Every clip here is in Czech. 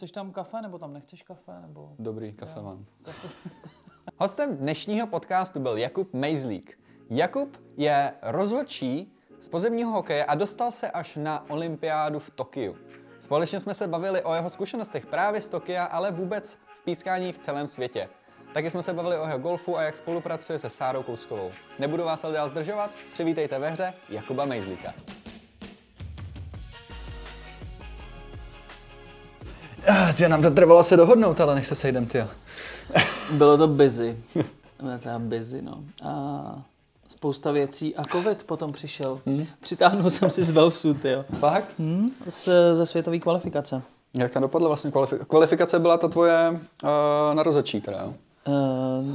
chceš tam kafe, nebo tam nechceš kafe, nebo... Dobrý, kafe mám. Hostem dnešního podcastu byl Jakub Mejzlík. Jakub je rozhodčí z pozemního hokeje a dostal se až na olympiádu v Tokiu. Společně jsme se bavili o jeho zkušenostech právě z Tokia, ale vůbec v pískání v celém světě. Taky jsme se bavili o jeho golfu a jak spolupracuje se Sárou Kouskovou. Nebudu vás ale dál zdržovat, přivítejte ve hře Jakuba Mejzlíka. Ty, nám to trvalo se dohodnout, ale nech se sejdem, ty. Bylo to busy. Ne, teda busy, no. A spousta věcí. A covid potom přišel. Hmm. Přitáhnul jsem si z Velsu, jo. Fakt? Hmm, z, ze světové kvalifikace. Jak tam dopadla vlastně kvalifikace? Kvalifikace byla to tvoje uh, na rozhodčí teda, jo? Uh,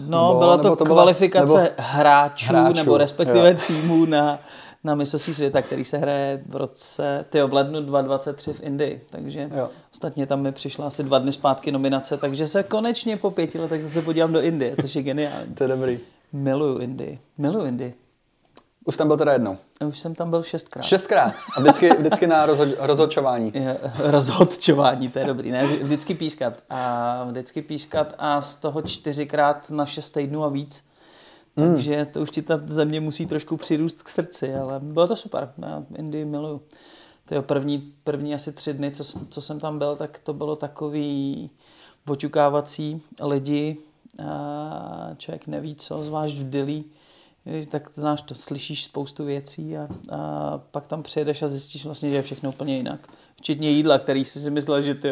no, nebo, byla to, to kvalifikace byla, nebo hráčů, hráčů, nebo respektive jo. týmů na, na mistrovství světa, který se hraje v roce, tyjo, v lednu 2023 v Indii, takže jo. ostatně tam mi přišla asi dva dny zpátky nominace, takže se konečně po pěti letech se podívám do Indie, což je geniální. to je dobrý. Miluju Indii, miluju Indii. Už tam byl teda jednou? Už jsem tam byl šestkrát. Šestkrát? A vždycky, vždycky na rozho- rozhodčování? rozhodčování, to je dobrý, ne? Vždycky pískat. A vždycky pískat a z toho čtyřikrát na šest týdnů a víc. Hmm. Takže to už ti ta země musí trošku přirůst k srdci, ale bylo to super. Já Indii miluju. To je první, první asi tři dny, co, co jsem tam byl, tak to bylo takový oťukávací lidi. A člověk neví co, zvlášť v Dili tak znáš to, slyšíš spoustu věcí a, a pak tam přijedeš a zjistíš vlastně, že je všechno úplně jinak. Včetně jídla, který jsi si myslel, že, ty,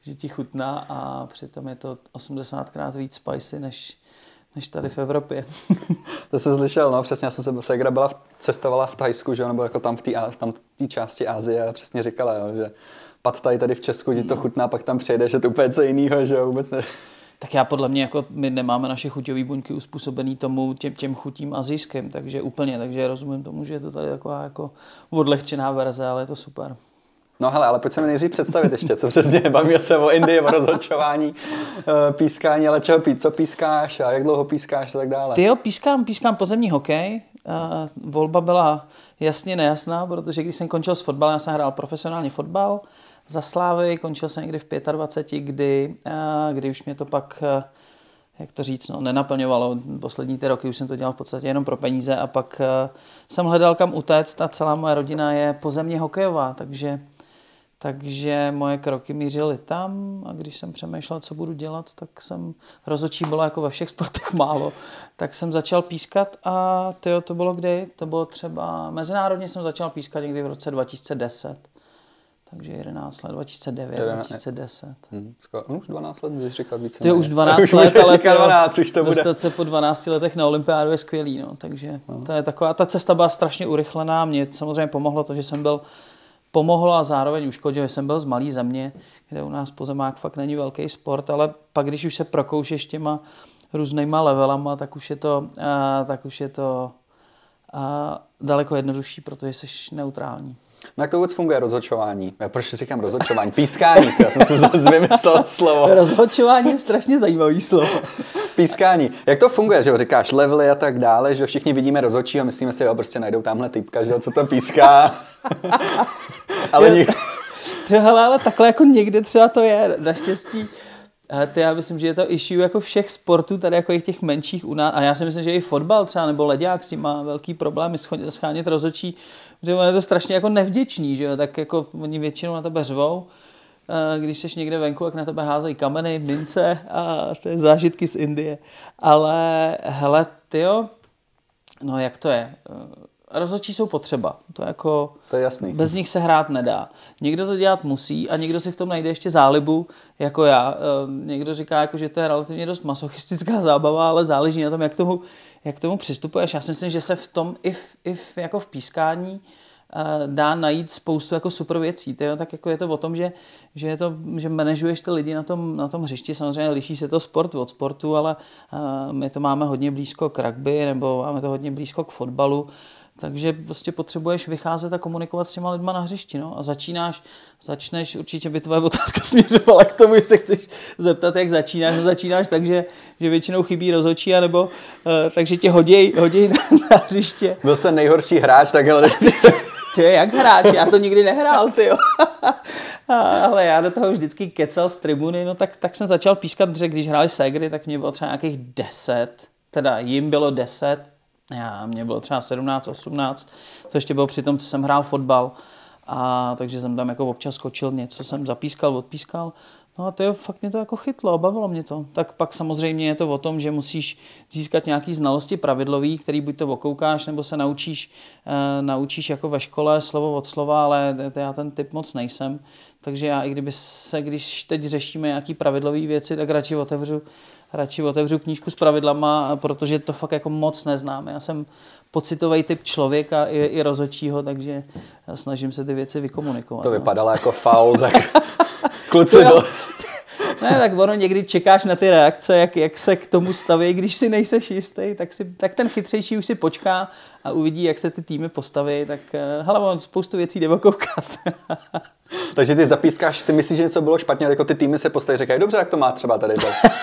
že ti chutná a přitom je to 80krát víc spicy než, než tady v Evropě. to jsem slyšel, no přesně, já jsem se, Segra byla, cestovala v Thajsku, že, nebo jako tam v té tam v části Asie a přesně říkala, jo, že pad tady v Česku ti to chutná, pak tam přijedeš, že to úplně co jiného, že vůbec ne, tak já podle mě, jako my nemáme naše chuťové buňky uspůsobený tomu těm, těm chutím azijským, takže úplně, takže rozumím tomu, že je to tady taková jako odlehčená verze, ale je to super. No hele, ale pojď se mi nejdřív představit ještě, co přesně, bavíme se o Indii, o rozhodčování, eh, pískání, ale čeho pít, co pískáš a jak dlouho pískáš a tak dále. Ty jo, pískám, pískám pozemní hokej, a volba byla jasně nejasná, protože když jsem končil s fotbalem, já jsem hrál profesionálně fotbal, za Slávy, končil jsem někdy v 25, kdy, kdy už mě to pak jak to říct, no, nenaplňovalo. Poslední ty roky už jsem to dělal v podstatě jenom pro peníze a pak jsem hledal kam utéct a celá moje rodina je pozemně hokejová, takže, takže moje kroky mířily tam a když jsem přemýšlel, co budu dělat, tak jsem, rozočí bylo jako ve všech sportech málo, tak jsem začal pískat a tyjo, to bylo kdy? To bylo třeba, mezinárodně jsem začal pískat někdy v roce 2010 takže 11 let, 2009, 11, 2010. Hmm, no, už 12 let můžeš říkat více. To je už 12 už let, ale 12, už to bude. dostat se po 12 letech na olympiádu je skvělý, no, takže no. to je taková, ta cesta byla strašně urychlená, mě samozřejmě pomohlo to, že jsem byl pomohlo a zároveň uškodilo, že jsem byl z malé země, kde u nás pozemák fakt není velký sport, ale pak když už se prokoušeš těma různýma levelama, tak už je to, uh, tak už je to uh, daleko jednodušší, protože jsi neutrální. No jak to vůbec funguje rozhodčování? Já proč říkám rozhodčování? Pískání, já jsem si zase vymyslel slovo. rozhodčování je strašně zajímavý slovo. Pískání. Jak to funguje, že jo? Říkáš levely a tak dále, že všichni vidíme rozhodčí a myslíme si, jo, prostě najdou tamhle typka, že jo, co to píská. ale jo, Ty, hele, ale takhle jako někde třeba to je, naštěstí to já myslím, že je to issue jako všech sportů, tady jako těch menších u nás. A já si myslím, že i fotbal třeba nebo leďák s tím má velký problémy schánět rozhodčí, že je to strašně jako nevděčný, že jo? tak jako oni většinou na tebe řvou, když jsi někde venku, jak na tebe házejí kameny, mince a je zážitky z Indie. Ale hele, tyjo, no jak to je? rozhodčí jsou potřeba. To je jako... To je jasný. Bez nich se hrát nedá. Někdo to dělat musí a někdo si v tom najde ještě zálibu, jako já. Eh, někdo říká, jako, že to je relativně dost masochistická zábava, ale záleží na tom, jak tomu, jak tomu přistupuješ. Já si myslím, že se v tom i v, i v, jako v pískání eh, dá najít spoustu jako super věcí. To je, tak jako je to o tom, že, že, je to, že manažuješ ty lidi na tom, na tom hřišti. Samozřejmě liší se to sport od sportu, ale uh, my to máme hodně blízko k rugby nebo máme to hodně blízko k fotbalu. Takže prostě potřebuješ vycházet a komunikovat s těma lidma na hřišti. No? A začínáš, začneš, určitě by tvoje otázka směřovala k tomu, že se chceš zeptat, jak začínáš. No začínáš tak, že, že většinou chybí rozhodčí, nebo uh, takže tě hoděj, hoděj na, na hřiště. Byl jsi ten nejhorší hráč, tak ale Ty jak hráč, já to nikdy nehrál, ty Ale já do toho vždycky kecal z tribuny, no tak, tak jsem začal pískat, protože když hráli Segry, tak mě bylo třeba nějakých 10, teda jim bylo 10, já, mě bylo třeba 17, 18, to ještě bylo při tom, co jsem hrál fotbal. A takže jsem tam jako občas skočil, něco jsem zapískal, odpískal. No a to je fakt mě to jako chytlo, bavilo mě to. Tak pak samozřejmě je to o tom, že musíš získat nějaký znalosti pravidlový, který buď to okoukáš, nebo se naučíš, uh, naučíš jako ve škole slovo od slova, ale to já ten typ moc nejsem. Takže já i kdyby se, když teď řešíme nějaký pravidlové věci, tak radši otevřu, radši otevřu knížku s pravidlama, protože to fakt jako moc neznám. Já jsem pocitový typ člověka i, i rozočího, takže snažím se ty věci vykomunikovat. To no. vypadalo jako faul, tak kluci do... Ne, tak ono někdy čekáš na ty reakce, jak, jak se k tomu staví, když si nejseš jistý, tak, si, tak ten chytřejší už si počká a uvidí, jak se ty týmy postaví, tak eh, hele, on spoustu věcí jde koukat. Takže ty zapískáš, si myslíš, že něco bylo špatně, jako ty týmy se postaví, říkají, dobře, jak to má třeba tady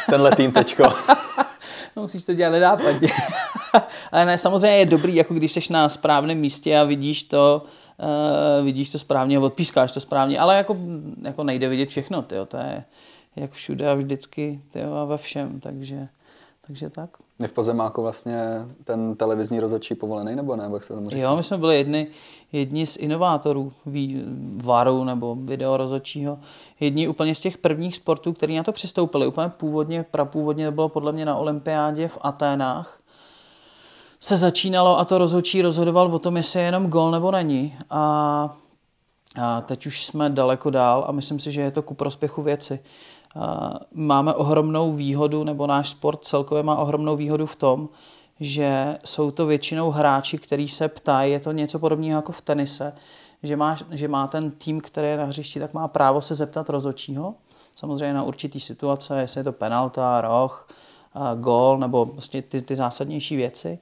tenhle tým teďko. no, musíš to dělat nedápadně. Ale ne, samozřejmě je dobrý, jako když jsi na správném místě a vidíš to, uh, vidíš to správně, odpískáš to správně, ale jako, jako nejde vidět všechno, tyjo, to je jak všude a vždycky tyjo, a ve všem, takže, takže tak. Je v Pozemáku vlastně ten televizní rozhodčí povolený, nebo ne? Jak se tomu Jo, my jsme byli jedni, jedni z inovátorů VARu nebo video rozhodčího. Jedni úplně z těch prvních sportů, který na to přistoupili. Úplně původně, prapůvodně to bylo podle mě na olympiádě v Aténách, se začínalo a to rozhodčí rozhodoval o tom, jestli je jenom gol nebo není. A, a teď už jsme daleko dál a myslím si, že je to ku prospěchu věci. A máme ohromnou výhodu, nebo náš sport celkově má ohromnou výhodu v tom, že jsou to většinou hráči, který se ptají, je to něco podobného jako v tenise, že má, že má ten tým, který je na hřišti, tak má právo se zeptat rozhodčího, samozřejmě na určitý situace, jestli je to penalta, roh, gol nebo vlastně ty, ty zásadnější věci.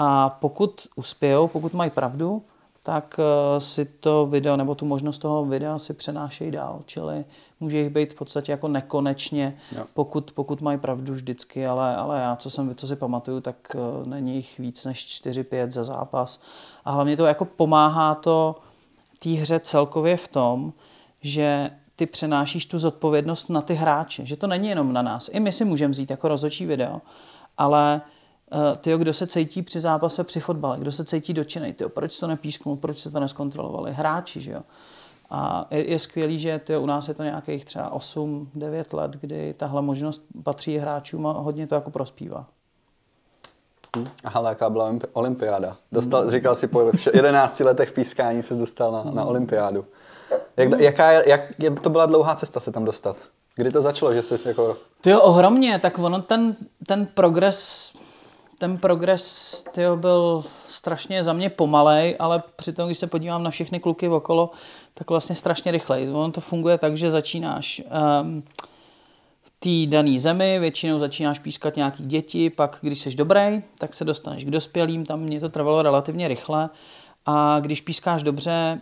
A pokud uspějou, pokud mají pravdu, tak eh, si to video nebo tu možnost toho videa si přenášejí dál. Čili může jich být v podstatě jako nekonečně, pokud, pokud mají pravdu vždycky, ale, ale já, co, jsem, co si pamatuju, tak uh, není jich víc než 4-5 za zápas. A hlavně to jako pomáhá to té hře celkově v tom, že ty přenášíš tu zodpovědnost na ty hráče, že to není jenom na nás. I my si můžeme vzít jako rozhodčí video, ale uh, Eh, ty, kdo se cítí při zápase při fotbale, kdo se cítí dočenej, ty, proč to nepísknul, proč se to neskontrolovali, hráči, že jo. A je, je skvělý, že ty, u nás je to nějakých třeba 8-9 let, kdy tahle možnost patří hráčům a hodně to jako prospívá. Hmm. Ale jaká byla olympiáda? Dostal, hmm. Říkal si, po 11 letech pískání se dostal na, na olympiádu. Jak, hmm. jaká, jak, jak to byla dlouhá cesta se tam dostat? Kdy to začalo, že jsi jako... Ty jo, ohromně, tak ono ten, ten progres ten progres tyjo, byl strašně za mě pomalej, ale přitom, když se podívám na všechny kluky okolo, tak vlastně strašně rychlej. Ono to funguje tak, že začínáš um, v té dané zemi, většinou začínáš pískat nějaký děti, pak když jsi dobrý, tak se dostaneš k dospělým, tam mě to trvalo relativně rychle a když pískáš dobře,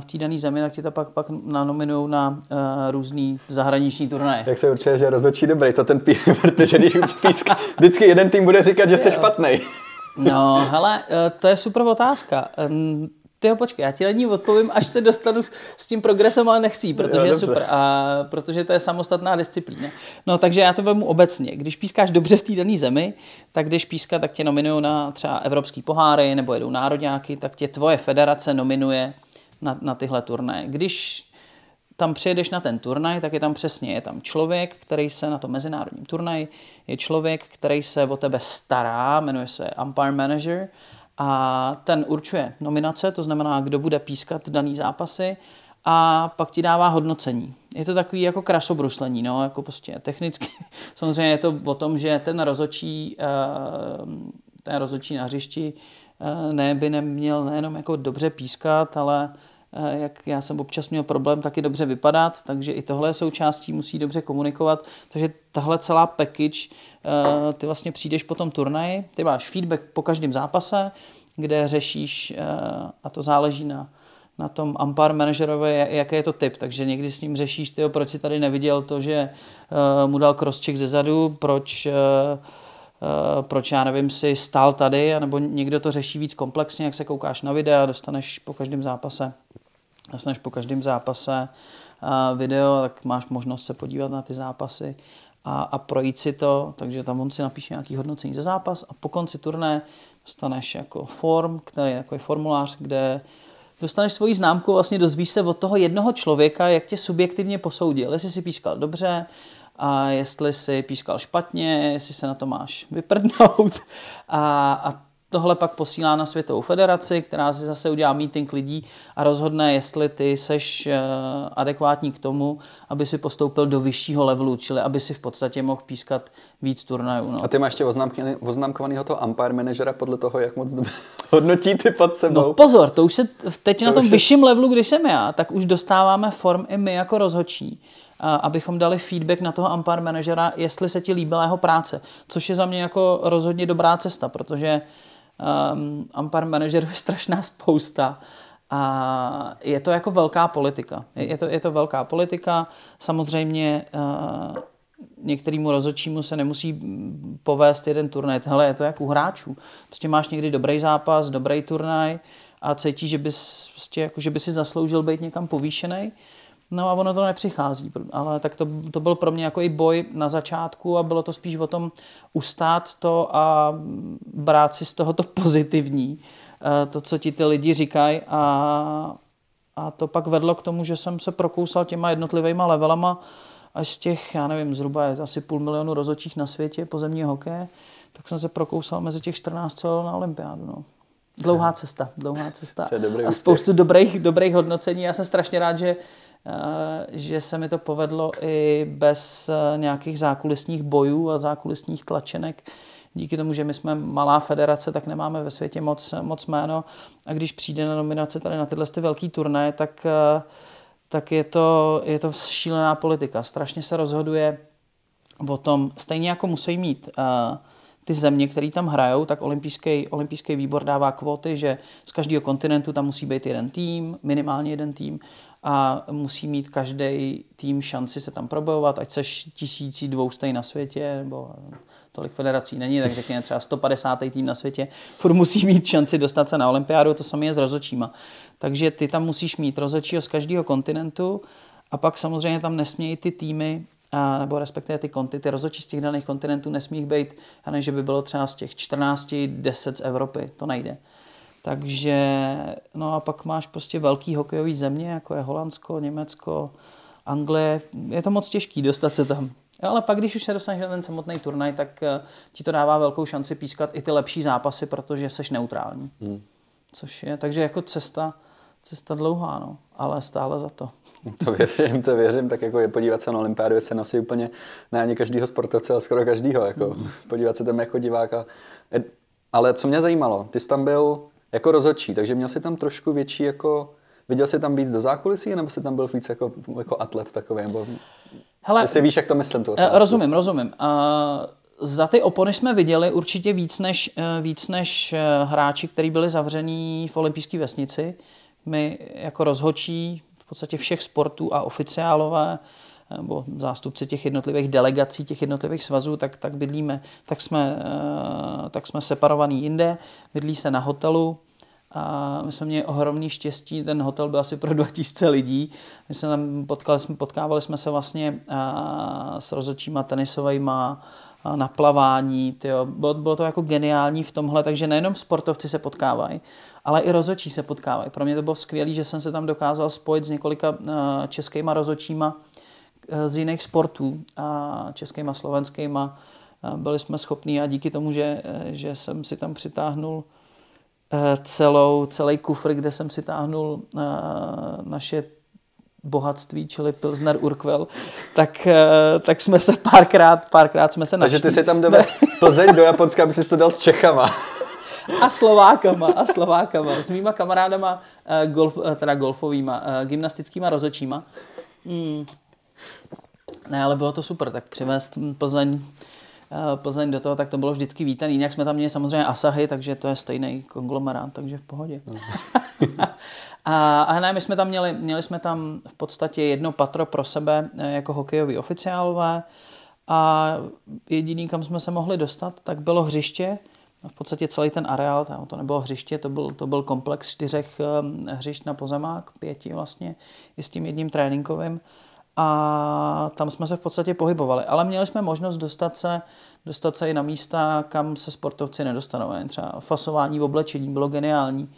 v té dané zemi, tak ti to pak, pak nanominují na uh, různý zahraniční turnaje. Jak se určuje, že rozhodčí dobrý, to ten pí, protože když už píská, vždycky jeden tým bude říkat, že jsi špatný. No, hele, eh, to je super otázka. Ty počkej, já ti na ní odpovím, až se dostanu s tím progresem, ale nechci, protože jo, je super. A protože to je samostatná disciplína. No, takže já to vemu obecně. Když pískáš dobře v té dané zemi, tak když píská, tak tě nominují na třeba evropský poháry nebo jedou národňáky, tak tě tvoje federace nominuje na, na tyhle turnaje. Když tam přijedeš na ten turnaj, tak je tam přesně, je tam člověk, který se na tom mezinárodním turnaji, je člověk, který se o tebe stará, jmenuje se umpire manager a ten určuje nominace, to znamená, kdo bude pískat daný zápasy a pak ti dává hodnocení. Je to takový jako krasobruslení, no, jako prostě technicky. Samozřejmě je to o tom, že ten rozočí, eh, ten rozočí na hřišti eh, ne, by neměl nejenom jako dobře pískat, ale jak já jsem občas měl problém taky dobře vypadat, takže i tohle je součástí, musí dobře komunikovat, takže tahle celá package, eh, ty vlastně přijdeš po tom turnaji, ty máš feedback po každém zápase, kde řešíš, eh, a to záleží na, na tom umpire manažerovi, jaký je to typ. Takže někdy s ním řešíš, tyjo, proč si tady neviděl to, že mu dal crosscheck ze zadu, proč proč já nevím, si stál tady, nebo někdo to řeší víc komplexně, jak se koukáš na videa, dostaneš po každém zápase, dostaneš po každém zápase video, tak máš možnost se podívat na ty zápasy a, a projít si to, takže tam on si napíše nějaký hodnocení za zápas a po konci turné dostaneš jako form, který jako je formulář, kde dostaneš svoji známku, vlastně dozvíš se od toho jednoho člověka, jak tě subjektivně posoudil, jestli si pískal dobře, a jestli si pískal špatně, jestli se na to máš vyprdnout. A, a tohle pak posílá na Světovou federaci, která si zase udělá meeting lidí a rozhodne, jestli ty seš eh, adekvátní k tomu, aby si postoupil do vyššího levelu, čili aby si v podstatě mohl pískat víc turnajů. No. A ty máš ještě oznamkovaného toho umpire manažera podle toho, jak moc hodnotí ty pod sebou? No pozor, to už se teď to na tom vyšším je... levelu, když jsem já, tak už dostáváme form i my jako rozhodčí abychom dali feedback na toho umpire manažera, jestli se ti líbila jeho práce, což je za mě jako rozhodně dobrá cesta, protože um, umpire manažerů je strašná spousta a je to jako velká politika. Je to, je to velká politika. Samozřejmě uh, některýmu rozhodčímu se nemusí povést jeden turnaj. Hele, je to jak u hráčů. Prostě máš někdy dobrý zápas, dobrý turnaj a cítíš, že bys, prostě jako, že by si zasloužil být někam povýšený. No a ono to nepřichází, ale tak to, to byl pro mě jako i boj na začátku a bylo to spíš o tom ustát to a brát si z toho to pozitivní, eh, to, co ti ty lidi říkají a, a to pak vedlo k tomu, že jsem se prokousal těma jednotlivýma levelama až z těch, já nevím, zhruba je asi půl milionu rozočích na světě pozemní hokeje, tak jsem se prokousal mezi těch 14 cel na olympiádu. No. Dlouhá cesta, dlouhá cesta. a spoustu dobrých, dobrých hodnocení. Já jsem strašně rád, že že se mi to povedlo i bez eh, nějakých zákulisních bojů a zákulisních tlačenek. Díky tomu, že my jsme malá federace, tak nemáme ve světě moc, moc jméno. A když přijde na nominace tady na tyhle ty velký turné, tak, eh, tak je, to, je to šílená politika. Strašně se rozhoduje o tom, stejně jako musí mít ty země, které tam hrajou, tak olympijský, olympijský výbor dává kvóty, že z každého kontinentu tam musí být jeden tým, minimálně jeden tým a musí mít každý tým šanci se tam probojovat, ať seš tisící dvoustej na světě, nebo tolik federací není, tak řekněme třeba 150. tým na světě, furt musí mít šanci dostat se na olympiádu, to samé je s rozočíma. Takže ty tam musíš mít rozočího z každého kontinentu a pak samozřejmě tam nesmějí ty týmy, a, nebo respektive ty konty, ty rozočí z těch daných kontinentů nesmí být, a ne, že by bylo třeba z těch 14, 10 z Evropy, to nejde. Takže, no a pak máš prostě velký hokejový země, jako je Holandsko, Německo, Anglie. Je to moc těžký dostat se tam. Ale pak, když už se dostaneš na ten samotný turnaj, tak eh, ti to dává velkou šanci pískat i ty lepší zápasy, protože jsi neutrální. Hmm. Což je, takže jako cesta, cesta dlouhá, no, ale stále za to. To věřím, to věřím, tak jako je podívat se na olympiádu je se nasí úplně na ani každého sportovce, ale skoro každýho, jako mm. podívat se tam jako diváka. Ale co mě zajímalo, ty jsi tam byl jako rozhodčí, takže měl jsi tam trošku větší jako, viděl jsi tam víc do zákulisí, nebo jsi tam byl víc jako, jako atlet takový, nebo Hele, Jestli víš, jak to myslím tu otázku. Rozumím, rozumím. Uh, za ty opony jsme viděli určitě víc než, uh, víc než uh, hráči, kteří byli zavření v olympijské vesnici. My jako rozhodčí v podstatě všech sportů a oficiálové nebo zástupci těch jednotlivých delegací, těch jednotlivých svazů, tak, tak bydlíme, tak jsme, eh, tak jsme separovaní jinde, bydlí se na hotelu, a my jsme měli ohromný štěstí, ten hotel byl asi pro 2000 lidí. My jsme tam potkali, potkávali jsme se vlastně eh, s rozhodčíma tenisovými na plavání. Bylo, bylo to jako geniální v tomhle, takže nejenom sportovci se potkávají, ale i rozočí se potkávají. Pro mě to bylo skvělé, že jsem se tam dokázal spojit s několika eh, českýma rozočíma, Eh, z jiných sportů, a českýma, slovenskýma. Byli jsme schopní a díky tomu, že, eh, že jsem si tam přitáhnul eh, celou, celý kufr, kde jsem si táhnul naše bohatství, čili Pilsner Urquell, tak, tak jsme se párkrát, párkrát jsme se našli. Takže ty si tam dovez Plzeň do Japonska, aby si to dal s Čechama. A Slovákama, a Slovákama, s mýma kamarádama golf, teda golfovýma, gymnastickýma rozočíma. Hmm. Ne, ale bylo to super, tak přivést Plzeň, eh, Plzeň do toho, tak to bylo vždycky vítaný. Jinak jsme tam měli samozřejmě Asahy, takže to je stejný konglomerát, takže v pohodě. a, a ne, my jsme tam měli, měli jsme tam v podstatě jedno patro pro sebe eh, jako hokejový oficiálové A jediný, kam jsme se mohli dostat, tak bylo hřiště. V podstatě celý ten areál, to nebylo hřiště, to byl, to byl komplex čtyřech hřišť na pozemák, pěti vlastně, i s tím jedním tréninkovým. A tam jsme se v podstatě pohybovali. Ale měli jsme možnost dostat se, dostat se i na místa, kam se sportovci nedostanou. Třeba fasování v oblečení bylo geniální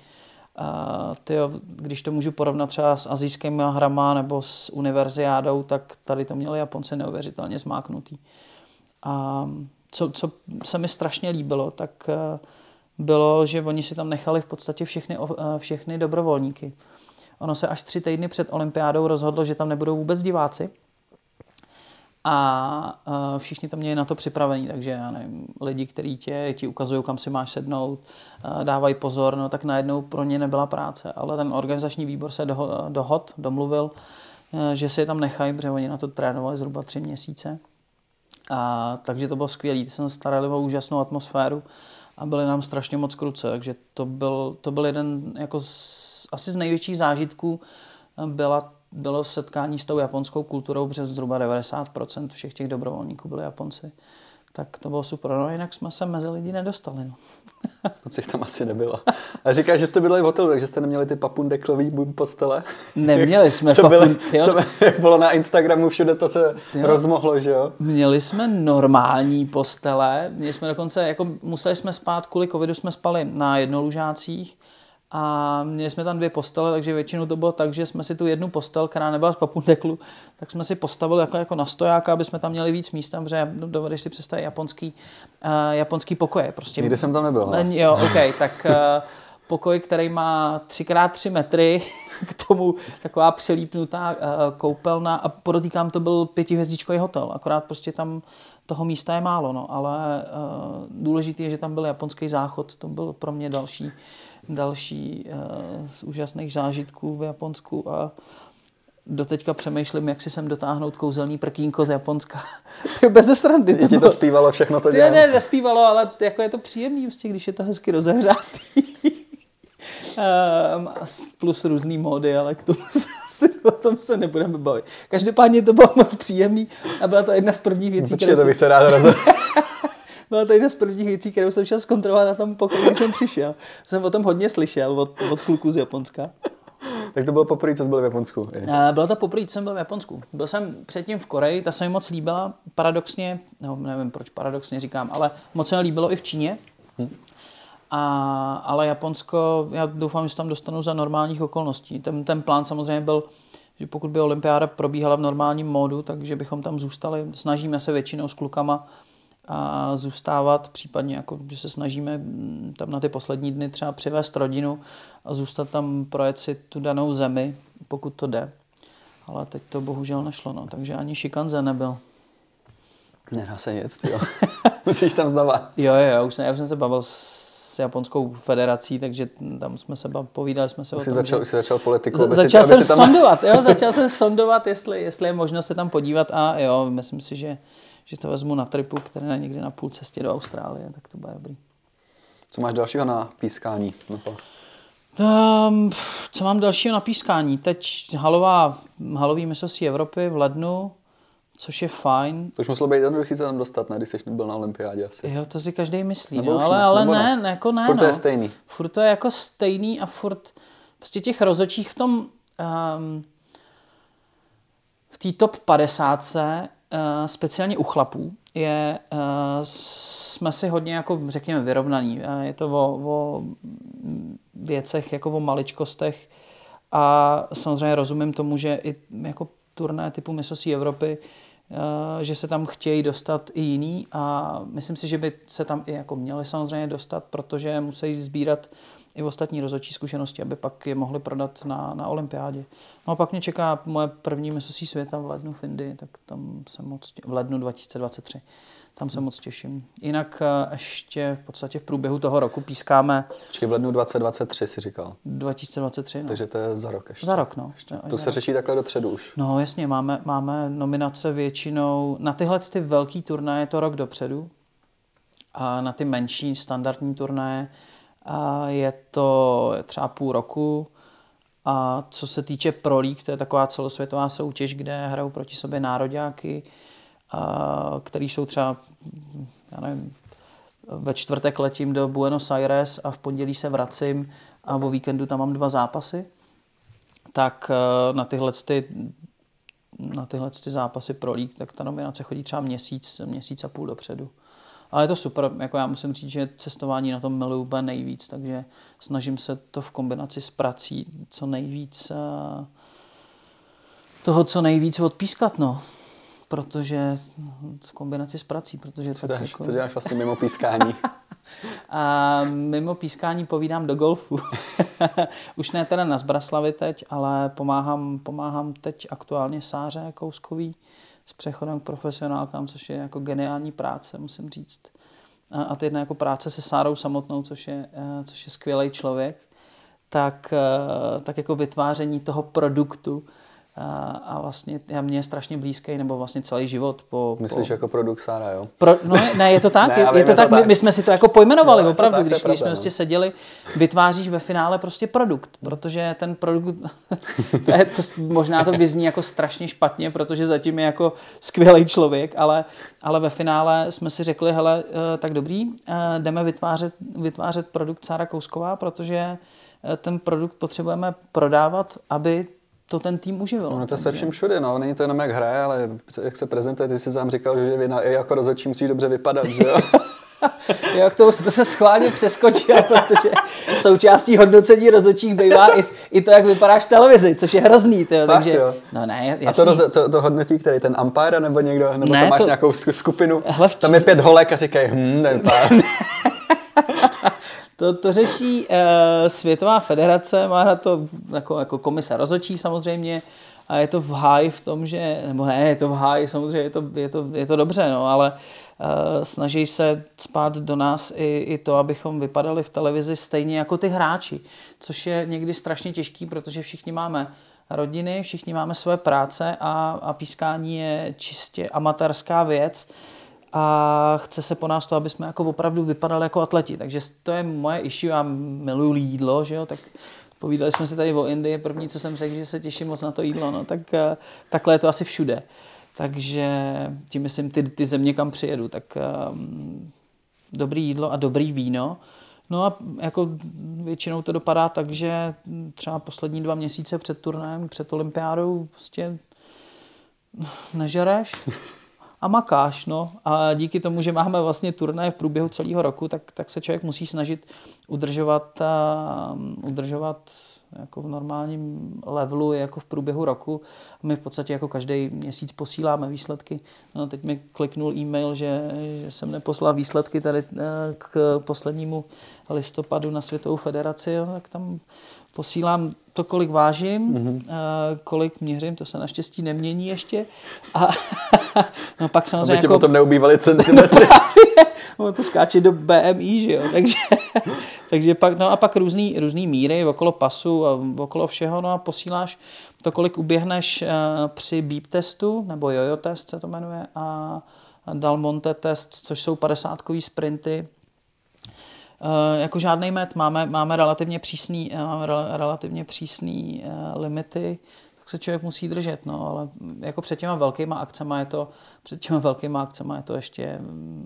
a tyjo, když to můžu porovnat třeba s azijskými hrama nebo s univerziádou, tak tady to měli Japonci neuvěřitelně zmáknutý. A co, co se mi strašně líbilo, tak eh, bylo, že oni si tam nechali v podstatě všechny, eh, všechny dobrovolníky. Ono se až tři týdny před olympiádou rozhodlo, že tam nebudou vůbec diváci, a uh, všichni tam měli na to připravení, takže já nevím, lidi, kteří tě ti ukazují, kam si máš sednout, uh, dávají pozor, no tak najednou pro ně nebyla práce, ale ten organizační výbor se doho, dohod, domluvil, uh, že si je tam nechají, protože oni na to trénovali zhruba tři měsíce. A, takže to bylo skvělé, jsem starali o úžasnou atmosféru a byli nám strašně moc kruce, takže to byl, to byl jeden jako z, asi z největších zážitků byla bylo setkání s tou japonskou kulturou, protože zhruba 90% všech těch dobrovolníků byli Japonci. Tak to bylo super. No jinak jsme se mezi lidi nedostali. No. Moc jich tam asi nebylo. A říkáš, že jste byli v hotelu, takže jste neměli ty papundeklový postele? Neměli jsme co papund... byli, co bylo na Instagramu, všude to se jo. rozmohlo, že jo? Měli jsme normální postele. Měli jsme dokonce, jako museli jsme spát, kvůli covidu jsme spali na jednolužácích a měli jsme tam dvě postele, takže většinou to bylo tak, že jsme si tu jednu postel, která nebyla z papundeklu, tak jsme si postavili jako, jako na stojáka, aby jsme tam měli víc místa, protože dovedeš si představit japonský, uh, japonský pokoje. Prostě. Nikdy jsem tam nebyl. Ne? Jo, ok, tak uh, pokoj, který má 3x3 metry, k tomu taková přelípnutá uh, koupelna a podotýkám, to byl pětihvězdičkový hotel, akorát prostě tam toho místa je málo, no, ale uh, důležité je, že tam byl japonský záchod, to byl pro mě další další uh, z úžasných zážitků v Japonsku a doteďka přemýšlím, jak si sem dotáhnout kouzelný prkínko z Japonska. Bez srandy. To, to zpívalo všechno to dělalo. Ne, nespívalo, ale jako je to příjemný, prostě, když je to hezky rozehřátý. um, plus různý módy, ale k tomu se, o tom se nebudeme bavit. Každopádně to bylo moc příjemný a byla to jedna z prvních věcí, Počkej, to bych se rád roz... Byla to jedna z prvních věcí, kterou jsem šel zkontrolovat na tom pokoji, když jsem přišel. Jsem o tom hodně slyšel od, od kluků z Japonska. Tak to bylo poprvé, co jsi byl v Japonsku? Bylo to poprvé, co jsem byl v Japonsku. Byl jsem předtím v Koreji, ta se mi moc líbila, paradoxně, no nevím proč paradoxně říkám, ale moc se mi líbilo i v Číně. Hm. A, ale Japonsko, já doufám, že se tam dostanu za normálních okolností. Ten, ten plán samozřejmě byl, že pokud by olympiáda probíhala v normálním módu, takže bychom tam zůstali. Snažíme se většinou s klukama a zůstávat, případně jako, že se snažíme tam na ty poslední dny třeba přivést rodinu a zůstat tam, projet si tu danou zemi, pokud to jde. Ale teď to bohužel nešlo, no, takže ani šikanze nebyl. Nedá se nic, jo. Musíš tam znova. Jo, jo, já už jsem, já už jsem se bavil s japonskou federací, takže tam jsme se povídali jsme se už o tom, začal, že... Už jsi začal politiku. Z, začal jsem tam... sondovat, jo, začal jsem sondovat, jestli, jestli je možnost se tam podívat a jo, myslím si, že že to vezmu na tripu, které je někde na půl cestě do Austrálie, tak to bude dobrý. Co máš dalšího na pískání? Um, co mám dalšího na pískání? Teď halová, halový mistrovství Evropy v lednu, což je fajn. To už muselo být jednoduchý se tam dostat, ne, když jsi byl na olympiádě asi. Jo, to si každý myslí, no, ale, ne, ale ne, ne, jako ne. Furt no. to je stejný. Furt to je jako stejný a furt prostě těch rozočích v tom um, v té top 50 Eh, speciálně u chlapů, je, uh, jsme si hodně jako řekněme vyrovnaní. Uh, je to o, o věcech, jako o maličkostech a samozřejmě rozumím tomu, že i jako turné typu mistrovství Evropy, uh, že se tam chtějí dostat i jiný a myslím si, že by se tam i jako měli samozřejmě dostat, protože musí sbírat i ostatní rozhodčí zkušenosti, aby pak je mohli prodat na, na olympiádě. No a pak mě čeká moje první mistrovství světa v lednu v Indii, tak tam se moc, v lednu 2023. Tam se moc těším. Jinak eh, ještě v podstatě v průběhu toho roku pískáme... Počkej, v lednu 2023 si říkal. 2023, no. Takže to je za rok ještě. Za rok, no. Ještě. To se rok. řeší takhle dopředu už. No jasně, máme, máme nominace většinou... Na tyhle ty velký turnaje je to rok dopředu. A na ty menší standardní turnaje a je to třeba půl roku. A co se týče Pro League, to je taková celosvětová soutěž, kde hrajou proti sobě nároďáky který jsou třeba, já nevím, ve čtvrtek letím do Buenos Aires a v pondělí se vracím a o víkendu tam mám dva zápasy, tak eh, na tyhle ty, na tyhle ty zápasy pro lík, tak ta nominace chodí třeba měsíc, měsíc a půl dopředu. Ale je to super, jako já musím říct, že cestování na tom miluju úplně nejvíc, takže snažím se to v kombinaci s prací co nejvíc eh, toho, co nejvíc odpískat, no protože v kombinaci s prací, protože co, tak dáš, jako... co děláš vlastně mimo pískání? A mimo pískání povídám do golfu. Už ne teda na Zbraslavy teď, ale pomáhám, pomáhám teď aktuálně Sáře Kouskový s přechodem k profesionálkám, což je jako geniální práce, musím říct. A, a teď jako práce se Sárou samotnou, což je, eh, což je skvělý člověk, tak, eh, tak jako vytváření toho produktu, a vlastně já mě je strašně blízký, nebo vlastně celý život. Po, Myslíš po... jako produkt Sára, jo? Pro, no ne, je to tak, ne, je, je to, tak, to tak. My, my jsme si to jako pojmenovali, no, opravdu, tak, když, když jsme no. prostě seděli, vytváříš ve finále prostě produkt, protože ten produkt, to je, to, možná to vyzní jako strašně špatně, protože zatím je jako skvělý člověk, ale, ale ve finále jsme si řekli, hele, eh, tak dobrý, eh, jdeme vytvářet, vytvářet produkt Sára Kousková, protože eh, ten produkt potřebujeme prodávat, aby to ten tým uživil. No, to se všem všude, no. Není to jenom jak hraje, ale jak se prezentuje. Ty jsi sám říkal, že vy na, jako rozhodčí musíš dobře vypadat, že jo? jo, to, to se schválně přeskočil, protože součástí hodnocení rozhodčích bývá i, i to, jak vypadáš v televizi, což je hrozný. Tyjo, Fakt, takže, jo. No ne, jasný. A to, roz, to, to, hodnotí který? Ten umpire nebo někdo? Nebo ne, to máš to... nějakou skupinu? Hele, Tam je pět holek a říkají, hm, ten pár. To, to řeší uh, Světová federace, má na to jako, jako komise rozhodčí samozřejmě a je to v háji v tom, že, nebo ne, je to v háji, samozřejmě je to, je to, je to dobře, no, ale uh, snaží se spát do nás i, i to, abychom vypadali v televizi stejně jako ty hráči, což je někdy strašně těžký, protože všichni máme rodiny, všichni máme své práce a, a pískání je čistě amatérská věc a chce se po nás to, aby jsme jako opravdu vypadali jako atleti. Takže to je moje issue, já miluju jídlo, že jo, tak povídali jsme si tady o Indii, první, co jsem řekl, že se těším moc na to jídlo, no tak eh, takhle je to asi všude. Takže tím myslím ty, ty země, kam přijedu, tak um, dobrý jídlo a dobrý víno. No a jako většinou to dopadá tak, že třeba poslední dva měsíce před turnajem, před olympiádou prostě nežereš, a makáš. No. A díky tomu, že máme vlastně turné v průběhu celého roku, tak, tak se člověk musí snažit udržovat, a, udržovat jako v normálním levelu jako v průběhu roku. My v podstatě jako každý měsíc posíláme výsledky. No, teď mi kliknul e-mail, že, že jsem neposlal výsledky tady eh, k poslednímu listopadu na Světovou federaci, no, tak tam posílám to, kolik vážím, mm-hmm. kolik měřím, to se naštěstí nemění ještě. A no pak samozřejmě... Aby jako... potom neubývaly centimetry. no, to skáče do BMI, že jo, takže, takže pak, no a pak různý, různý míry okolo pasu a okolo všeho, no a posíláš to, kolik uběhneš uh, při beep testu, nebo jojo test se to jmenuje, a Dalmonte test, což jsou 50 sprinty, Uh, jako žádný met, máme, máme relativně přísný, máme relativně přísný limity, tak se člověk musí držet, no, ale jako před těma velkýma akcemi je to, před těma velkýma akcemi je to ještě,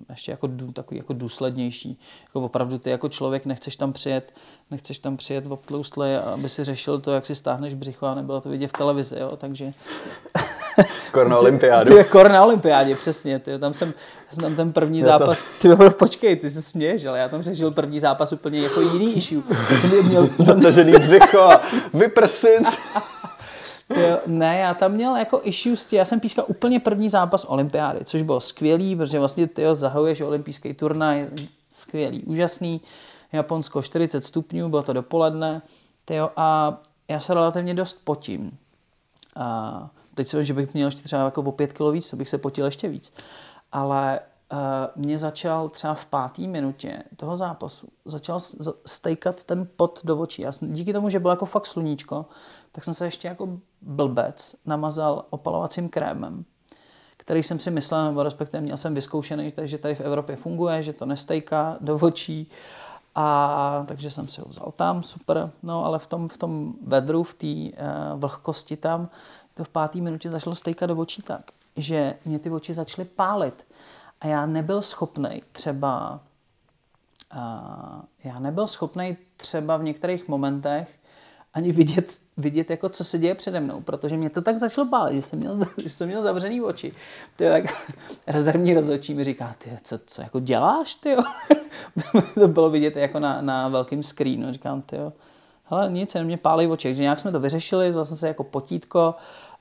ještě jako, dů, takový jako důslednější. Jako opravdu ty jako člověk nechceš tam přijet, nechceš tam přijet v obtloustle, aby si řešil to, jak si stáhneš břicho a nebylo to vidět v televizi, jo, takže... Kor na olympiádu. Kor na olympiádě, přesně. Ty, tam jsem, tam ten první já zápas, ty počkej, ty se směješ, ale já tam řešil první zápas úplně jako jiný issue. Jsem měl... Zatažený břicho, vyprsit. Jo, ne, já tam měl jako issue já jsem pískal úplně první zápas olympiády, což bylo skvělý, protože vlastně ty zahajuješ olympijský turnaj, skvělý, úžasný. Japonsko 40 stupňů, bylo to dopoledne, tyjo, a já se relativně dost potím. A teď si že bych měl ještě třeba jako o 5 kg víc, to bych se potil ještě víc. Ale uh, mě začal třeba v páté minutě toho zápasu, začal stejkat ten pot do očí. Já jsem, díky tomu, že bylo jako fakt sluníčko, tak jsem se ještě jako blbec namazal opalovacím krémem, který jsem si myslel, nebo respektive měl jsem vyzkoušený, že tady v Evropě funguje, že to nestejká do očí. A takže jsem si ho vzal tam, super. No ale v tom, v tom vedru, v té uh, vlhkosti tam, to v páté minutě začalo stejkat do očí tak. že mě ty oči začaly pálit. A já nebyl schopný třeba uh, já nebyl schopný třeba v některých momentech ani vidět, vidět jako co se děje přede mnou, protože mě to tak začalo pálit, že jsem měl, že jsem měl zavřený oči. Ty tak rezervní rozhodčí mi říká, ty, co, co jako děláš, ty To bylo vidět jako na, na velkém screenu. Říkám, ty hele, nic, jenom mě pálí oči. Takže nějak jsme to vyřešili, vzal jsem se jako potítko,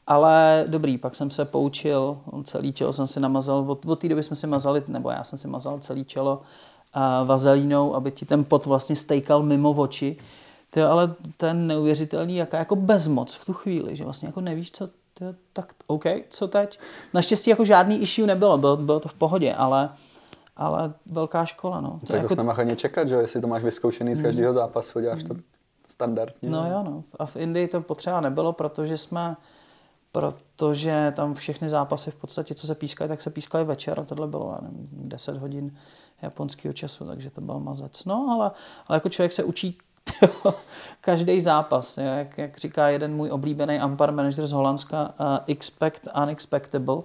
ale dobrý, pak jsem se poučil, celý čelo jsem si namazal, od, od té doby jsme si mazali, nebo já jsem si mazal celý čelo a vazelínou, aby ti ten pot vlastně stejkal mimo oči. To je ale ten neuvěřitelný, jaká jako bezmoc v tu chvíli, že vlastně jako nevíš, co, to, tak OK, co teď? Naštěstí jako žádný issue nebylo, bylo, bylo to v pohodě, ale, ale velká škola, no. To tak jako... to nemáš ani čekat, že jestli to máš vyzkoušený z každého zápasu, děláš to standardně. No jo, no. A v Indii to potřeba nebylo, protože jsme, protože tam všechny zápasy v podstatě, co se pískají, tak se pískaly večer a tohle bylo, já nevím, 10 hodin japonského času, takže to byl mazec. No, ale, ale jako člověk se učí každý zápas, jak, jak říká jeden můj oblíbený umpire manager z Holandska, uh, expect unexpectable.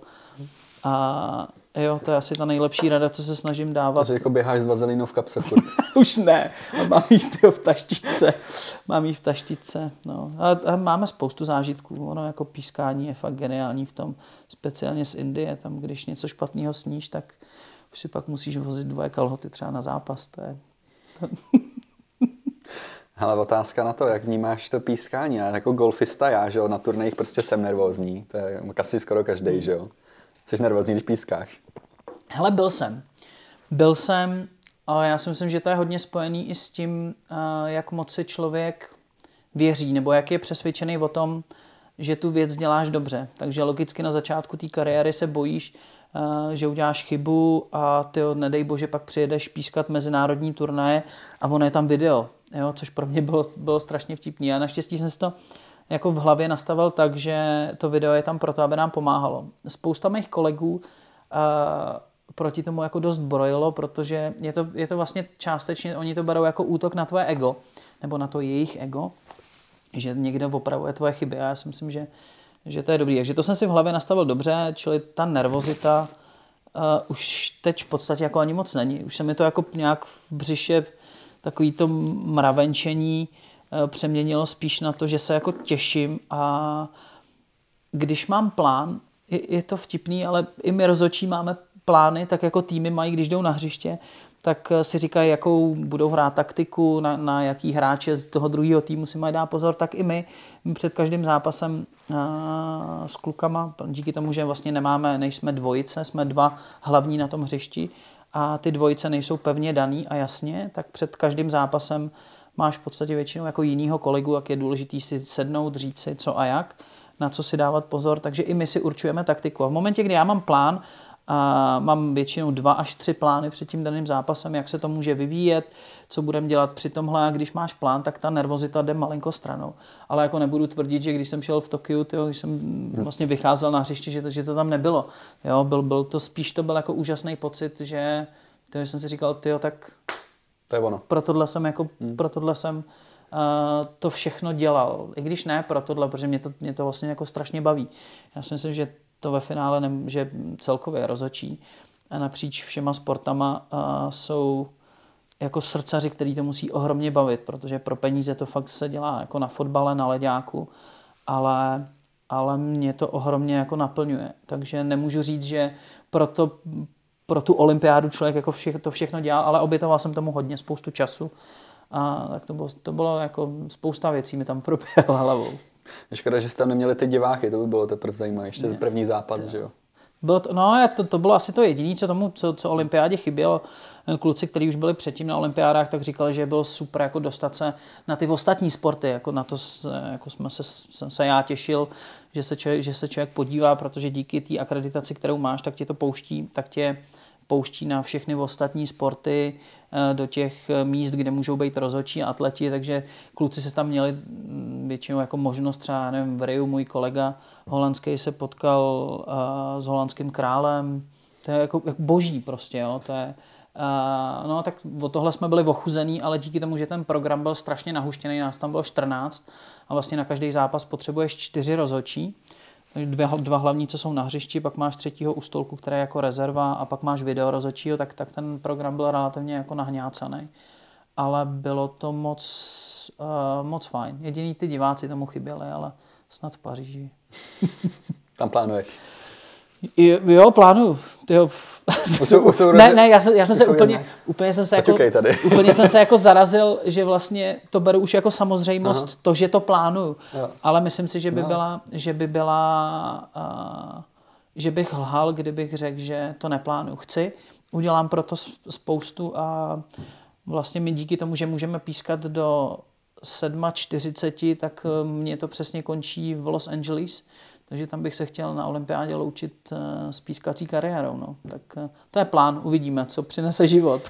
A jo, to je asi ta nejlepší rada, co se snažím dávat. Takže jako běháš s vazelínou v kapse furt. Už ne, a mám jí v taštice. Mám jí v taštice. No. A, a, máme spoustu zážitků. Ono jako pískání je fakt geniální v tom, speciálně z Indie. Tam, když něco špatného sníš, tak už si pak musíš vozit dvoje kalhoty třeba na zápas. To je... Ale otázka na to, jak vnímáš to pískání. Já jako golfista já, že jo, na turnajích prostě jsem nervózní. To je asi skoro každý, že jo. Jsi nervózní, když pískáš? Hele, byl jsem. Byl jsem, ale já si myslím, že to je hodně spojený i s tím, eh, jak moc si člověk věří, nebo jak je přesvědčený o tom, že tu věc děláš dobře. Takže logicky na začátku té kariéry se bojíš, eh, že uděláš chybu a ty nedej bože, pak přijedeš pískat mezinárodní turnaje a ono je tam video, jo, což pro mě bylo, bylo strašně vtipný. A naštěstí jsem si to jako v hlavě nastavil tak, že to video je tam proto, aby nám pomáhalo. Spousta mých kolegů uh, proti tomu jako dost brojilo, protože je to, je to vlastně částečně, oni to berou jako útok na tvoje ego, nebo na to jejich ego, že někdo opravuje tvoje chyby a já si myslím, že, že to je dobrý. Takže to jsem si v hlavě nastavil dobře, čili ta nervozita uh, už teď v podstatě jako ani moc není. Už se mi to jako nějak v břiše takový to mravenčení uh, přeměnilo spíš na to, že se jako těším a když mám plán, je, to vtipný, ale i my rozočí máme plány, tak jako týmy mají, když jdou na hřiště, tak si říkají, jakou budou hrát taktiku, na, na jaký hráče z toho druhého týmu si mají dát pozor, tak i my před každým zápasem a, s klukama, díky tomu, že vlastně nemáme, nejsme dvojice, jsme dva hlavní na tom hřišti a ty dvojice nejsou pevně daný a jasně, tak před každým zápasem máš v podstatě většinou jako jinýho kolegu, jak je důležitý si sednout, říct si co a jak, na co si dávat pozor, takže i my si určujeme taktiku. A v momentě, kdy já mám plán, a mám většinou dva až tři plány před tím daným zápasem, jak se to může vyvíjet, co budeme dělat při tomhle. A když máš plán, tak ta nervozita jde malinko stranou. Ale jako nebudu tvrdit, že když jsem šel v Tokiu, tyjo, když jsem hmm. vlastně vycházel na hřiště, že to, že to tam nebylo. Jo, byl, byl to spíš to byl jako úžasný pocit, že tyjo, jsem si říkal, tyjo, tak to je ono. Pro tohle jsem, jako, hmm. pro tohle jsem uh, to všechno dělal. I když ne pro tohle, protože mě to, mě to vlastně jako strašně baví. Já si myslím, že to ve finále, ne, že celkově rozočí a napříč všema sportama a jsou jako srdcaři, který to musí ohromně bavit, protože pro peníze to fakt se dělá jako na fotbale, na leďáku, ale, ale mě to ohromně jako naplňuje. Takže nemůžu říct, že proto, pro tu olympiádu člověk jako vše, to všechno dělal, ale obětoval jsem tomu hodně spoustu času a tak to bylo, to bylo jako spousta věcí mi tam proběhla hlavou. Škoda, že jste tam neměli ty diváky, to by bylo teprve zajímavé, ještě ten první zápas, že jo? Bylo to, no, to, to bylo asi to jediné, co tomu, co, co olympiádě chybělo. Kluci, kteří už byli předtím na olympiádách, tak říkali, že bylo super jako dostat se na ty ostatní sporty. Jako na to jako jsme se, jsem se já těšil, že se, člověk, že se člověk podívá, protože díky té akreditaci, kterou máš, tak tě to pouští, tak tě pouští na všechny ostatní sporty, eh, do těch eh, míst, kde můžou být rozhodčí atleti, takže kluci se tam měli mm, většinou jako možnost třeba, nevím, v Riu můj kolega holandský se potkal uh, s holandským králem, to je jako, jako boží prostě, jo, to je, Uh, no tak o tohle jsme byli ochuzení, ale díky tomu, že ten program byl strašně nahuštěný, nás tam bylo 14 a vlastně na každý zápas potřebuješ čtyři rozhodčí, dvě, dva hlavní, co jsou na hřišti, pak máš třetího u stolku, který je jako rezerva a pak máš video rozočího, tak, tak ten program byl relativně jako nahňácaný. Ale bylo to moc, uh, moc fajn. Jediný ty diváci tomu chyběli, ale snad v Paříži. Tam plánuješ? Jo, plánuju. Tyjo. Jsou ne, ne, já jsem, já jsem se úplně, úplně jsem se jako, tady. úplně jsem se jako zarazil, že vlastně to beru už jako samozřejmost, Aha. to, že to plánuju. Jo. Ale myslím si, že by no. byla, že by byla, uh, že bych lhal, kdybych řekl, že to neplánuju. Chci, udělám proto spoustu a vlastně my díky tomu, že můžeme pískat do 7.40, tak e, mě to přesně končí v Los Angeles takže tam bych se chtěl na olympiádě loučit eh, s pískací kariérou. No. Tak eh, to je plán, uvidíme, co přinese život.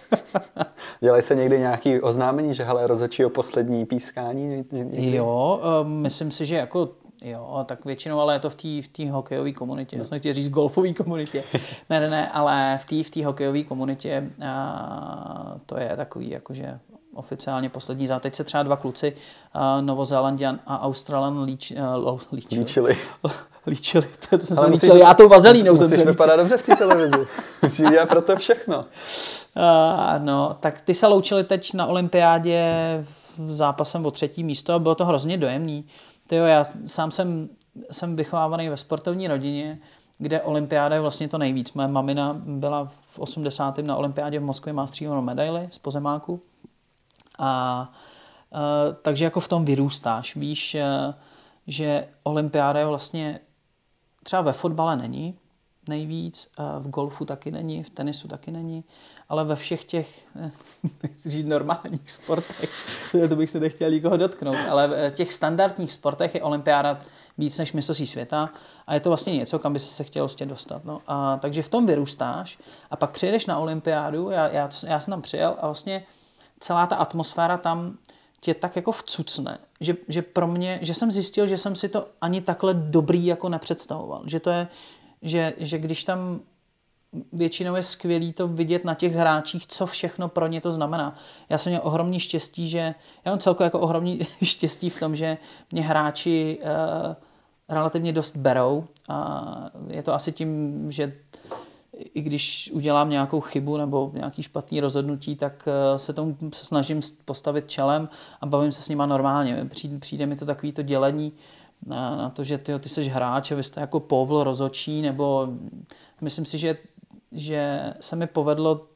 Dělají se někdy nějaký oznámení, že hele, rozhodčí o poslední pískání? Někdy? Jo, eh, myslím si, že jako Jo, tak většinou, ale je to v té v hokejové komunitě. Já jsem chtěl říct golfové komunitě. ne, ne, ne, ale v té v hokejové komunitě a, to je takový, jakože oficiálně poslední zá. Teď se třeba dva kluci, uh, Novozélandian a Australan líč, uh, líčili. líčili. líčili. To, to jsem se líčil. Já tou vazelínou jsem se vypadá dobře v té televizi. Musíš dělat pro to všechno. Uh, no, tak ty se loučili teď na olympiádě zápasem o třetí místo a bylo to hrozně dojemný. Tyjo, já sám jsem, jsem vychovávaný ve sportovní rodině, kde olympiáda je vlastně to nejvíc. Moje mamina byla v 80. na olympiádě v Moskvě, má stříbrnou medaili z pozemáku. A uh, takže jako v tom vyrůstáš. Víš, uh, že olympiáda je vlastně třeba ve fotbale není nejvíc, v golfu taky není, v tenisu taky není, ale ve všech těch, nechci říct normálních sportech, to bych se nechtěl nikoho dotknout, ale v těch standardních sportech je olympiáda víc než mistrovství světa a je to vlastně něco, kam by se se chtěl vlastně dostat. No. A, takže v tom vyrůstáš a pak přijedeš na olympiádu, já, já, já jsem tam přijel a vlastně celá ta atmosféra tam tě tak jako vcucne, že, že pro mě, že jsem zjistil, že jsem si to ani takhle dobrý jako nepředstavoval. Že to je, že, že když tam většinou je skvělý to vidět na těch hráčích, co všechno pro ně to znamená. Já jsem měl ohromný štěstí, že já mám celkově jako ohromný štěstí v tom, že mě hráči uh, relativně dost berou a je to asi tím, že i když udělám nějakou chybu nebo nějaký špatný rozhodnutí, tak eh, se tomu se snažím postavit čelem a bavím se s nima normálně. Přijde, přijde mi to takový to dělení na, na to, že ty, ty jsi hráč a vy jste jako povl rozočí, nebo myslím si, že, že se mi povedlo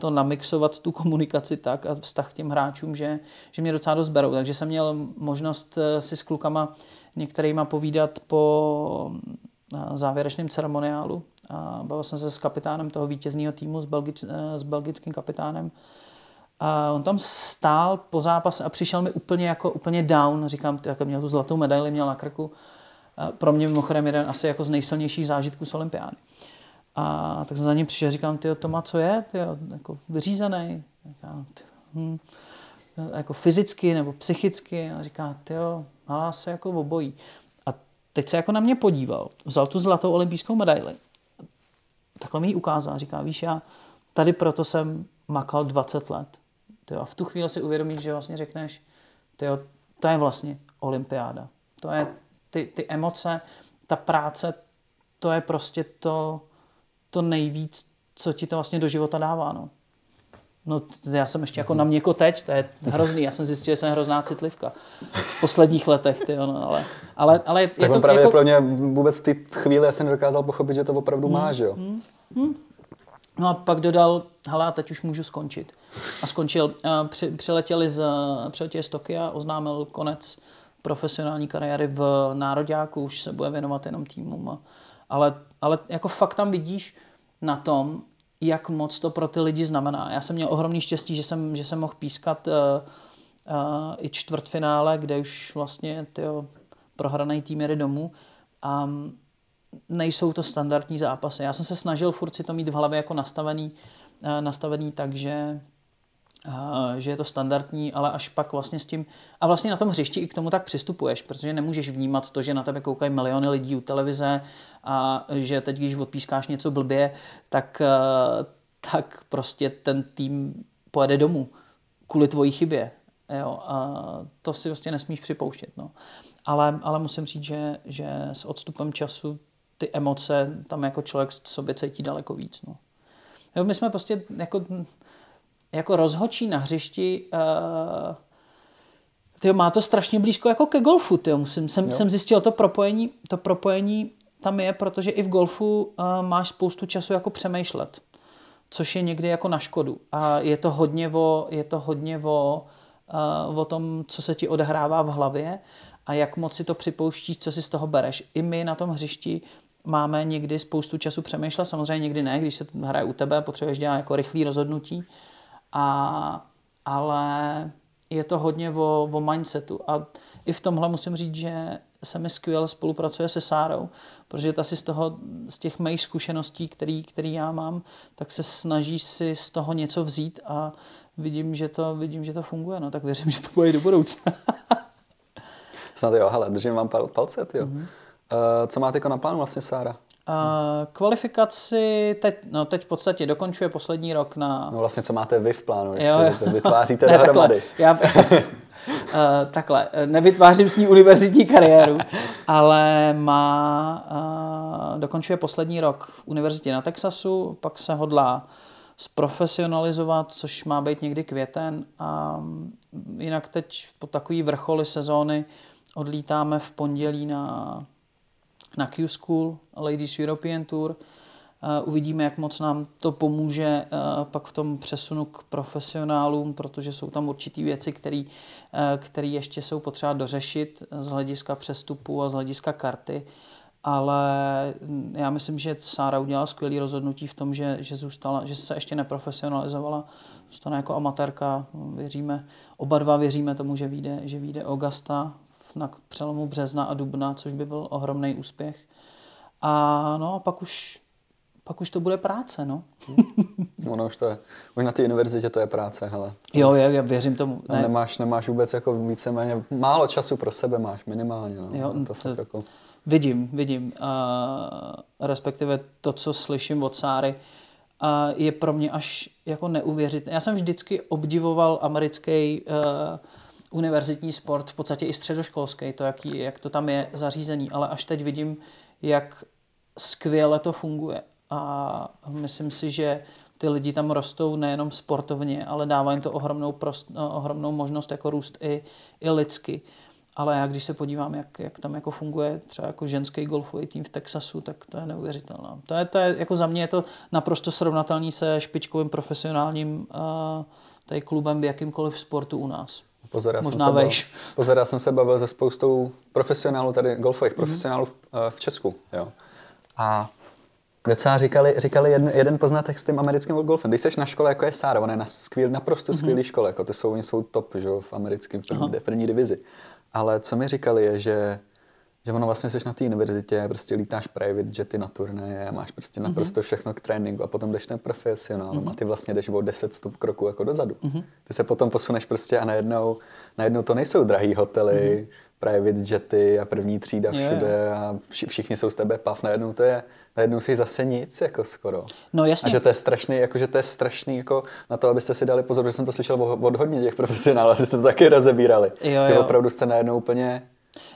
to namixovat tu komunikaci tak a vztah k těm hráčům, že, že mě docela dost berou. Takže jsem měl možnost eh, si s klukama některýma povídat po závěrečném ceremoniálu. Bavil jsem se s kapitánem toho vítězného týmu, s, belgič, eh, s belgickým kapitánem. A on tam stál po zápase a přišel mi úplně jako úplně down. Říkám, jak měl tu zlatou medaili, měl na krku. A pro mě mimochodem jeden asi jako z nejsilnějších zážitků z olympiády. A tak jsem za ním přišel, říkám, ty to má co je, ty jako vyřízený. Říkám, hm, jako fyzicky nebo psychicky. A říká, ty jo, malá se jako obojí teď se jako na mě podíval, vzal tu zlatou olympijskou medaili, takhle mi ji ukázal, říká, víš, já tady proto jsem makal 20 let. Tyjo, a v tu chvíli si uvědomíš, že vlastně řekneš, tyjo, to je vlastně olympiáda. To je ty, ty emoce, ta práce, to je prostě to, to nejvíc, co ti to vlastně do života dává. No. No, já jsem ještě jako na měko teď, to je hrozný. Já jsem zjistil, že jsem hrozná citlivka v posledních letech, ty, no, ale, ale, ale je tak to právě jako... pro mě vůbec té chvíli já jsem nedokázal pochopit, že to opravdu hmm, má, že jo? Hmm, hmm. No a pak dodal, hele, teď už můžu skončit. A skončil. Při, přiletěli, z, přiletěli z Tokia, oznámil konec profesionální kariéry v Nároďáku, už se bude věnovat jenom týmům. Ale, ale jako fakt tam vidíš na tom, jak moc to pro ty lidi znamená. Já jsem měl ohromný štěstí, že jsem, že jsem mohl pískat uh, uh, i čtvrtfinále, kde už vlastně tyjo, prohraný tým jede domů. A nejsou to standardní zápasy. Já jsem se snažil furt si to mít v hlavě jako nastavený, uh, nastavený tak, že že je to standardní, ale až pak vlastně s tím, a vlastně na tom hřišti i k tomu tak přistupuješ, protože nemůžeš vnímat to, že na tebe koukají miliony lidí u televize a že teď, když odpískáš něco blbě, tak, tak prostě ten tým pojede domů kvůli tvojí chybě. Jo, a to si vlastně nesmíš připouštět. No. Ale, ale musím říct, že, že s odstupem času ty emoce tam jako člověk sobě cítí daleko víc. No. Jo, my jsme prostě jako, jako rozhočí na hřišti uh, tyjo, má to strašně blízko jako ke golfu. Tyjo. Musím, jsem, jsem zjistil to propojení, to propojení tam je, protože i v golfu uh, máš spoustu času jako přemýšlet, což je někdy jako na škodu. A je to hodně o, je to hodně o, uh, o tom, co se ti odehrává v hlavě a jak moc si to připouštíš, co si z toho bereš. I my na tom hřišti máme někdy spoustu času přemýšlet, samozřejmě někdy ne, když se hraje u tebe, potřebuješ dělat jako rychlé rozhodnutí, a, ale je to hodně o, o mindsetu a i v tomhle musím říct, že se mi skvěle spolupracuje se Sárou, protože ta si z toho, z těch mých zkušeností, který, který já mám, tak se snaží si z toho něco vzít a vidím, že to, vidím, že to funguje, no tak věřím, že to bude i do budoucna. Snad jo, hele, držím vám palce, jo. Mm-hmm. Uh, co máte jako na plánu vlastně, Sára? Uh, kvalifikaci teď, no teď v podstatě dokončuje poslední rok na... No vlastně, co máte vy v plánu, jo, jo. to vytváříte ne, dohromady. Takhle, já, uh, takhle, nevytvářím s ní univerzitní kariéru, ale má, uh, dokončuje poslední rok v univerzitě na Texasu, pak se hodlá zprofesionalizovat, což má být někdy květen a jinak teď po takový vrcholy sezóny odlítáme v pondělí na na Q-School, Ladies European Tour. Uvidíme, jak moc nám to pomůže pak v tom přesunu k profesionálům, protože jsou tam určitý věci, které ještě jsou potřeba dořešit z hlediska přestupu a z hlediska karty. Ale já myslím, že Sára udělala skvělé rozhodnutí v tom, že, že, zůstala, že se ještě neprofesionalizovala, zůstane jako amatérka. Věříme, oba dva věříme tomu, že vyjde, že vyjde Augusta na přelomu března a dubna, což by byl ohromný úspěch. A no a pak už, pak už to bude práce, no. ono už to je, už na té univerzitě to je práce, hele. Jo, já, já věřím tomu. Ne. Nemáš, nemáš vůbec jako víceméně, málo času pro sebe máš, minimálně, no. Jo, to, to jako... Vidím, vidím. Uh, respektive to, co slyším od Sáry, uh, je pro mě až jako neuvěřitelné. Já jsem vždycky obdivoval americký uh, univerzitní sport, v podstatě i středoškolský, to, jaký, jak to tam je zařízený, ale až teď vidím, jak skvěle to funguje. A myslím si, že ty lidi tam rostou nejenom sportovně, ale dává jim to ohromnou, prost, no, ohromnou možnost jako růst i, i lidsky. Ale já když se podívám, jak, jak tam jako funguje třeba jako ženský golfový tým v Texasu, tak to je neuvěřitelné. To je, to je, jako za mě je to naprosto srovnatelný se špičkovým profesionálním uh, tady klubem v jakýmkoliv sportu u nás. Pozor, já Možná jsem se vejš. Bavil, pozor, já jsem se bavil se spoustou profesionálů, tady golfových mm-hmm. profesionálů v, eh, v Česku. Jo. A docela říkali, říkali jeden, jeden poznatek s tím americkým golfem. Když jsi na škole, jako je Sára, ona je na skvěl, naprosto skvělý mm-hmm. škole, jako ty jsou, oni jsou top že, v americkém první, první divizi. Ale co mi říkali je, že že ono vlastně jsi na té univerzitě, prostě lítáš private jety na turné, máš prostě mhm. naprosto mm-hmm. všechno k tréninku a potom jdeš ten profesionál mm-hmm. a ty vlastně jdeš o 10 stup kroků jako dozadu. Mm-hmm. Ty se potom posuneš prostě a najednou, najednou to nejsou drahý hotely, mm-hmm. private jety a první třída všude yeah. a všichni jsou z tebe pav, najednou to je, najednou si zase nic, jako skoro. No jasně. A že to je strašný, jako že to je strašný, jako na to, abyste si dali pozor, že jsem to slyšel od hodně těch profesionálů, že jste to taky rozebírali. Jo, že jo. opravdu jste najednou úplně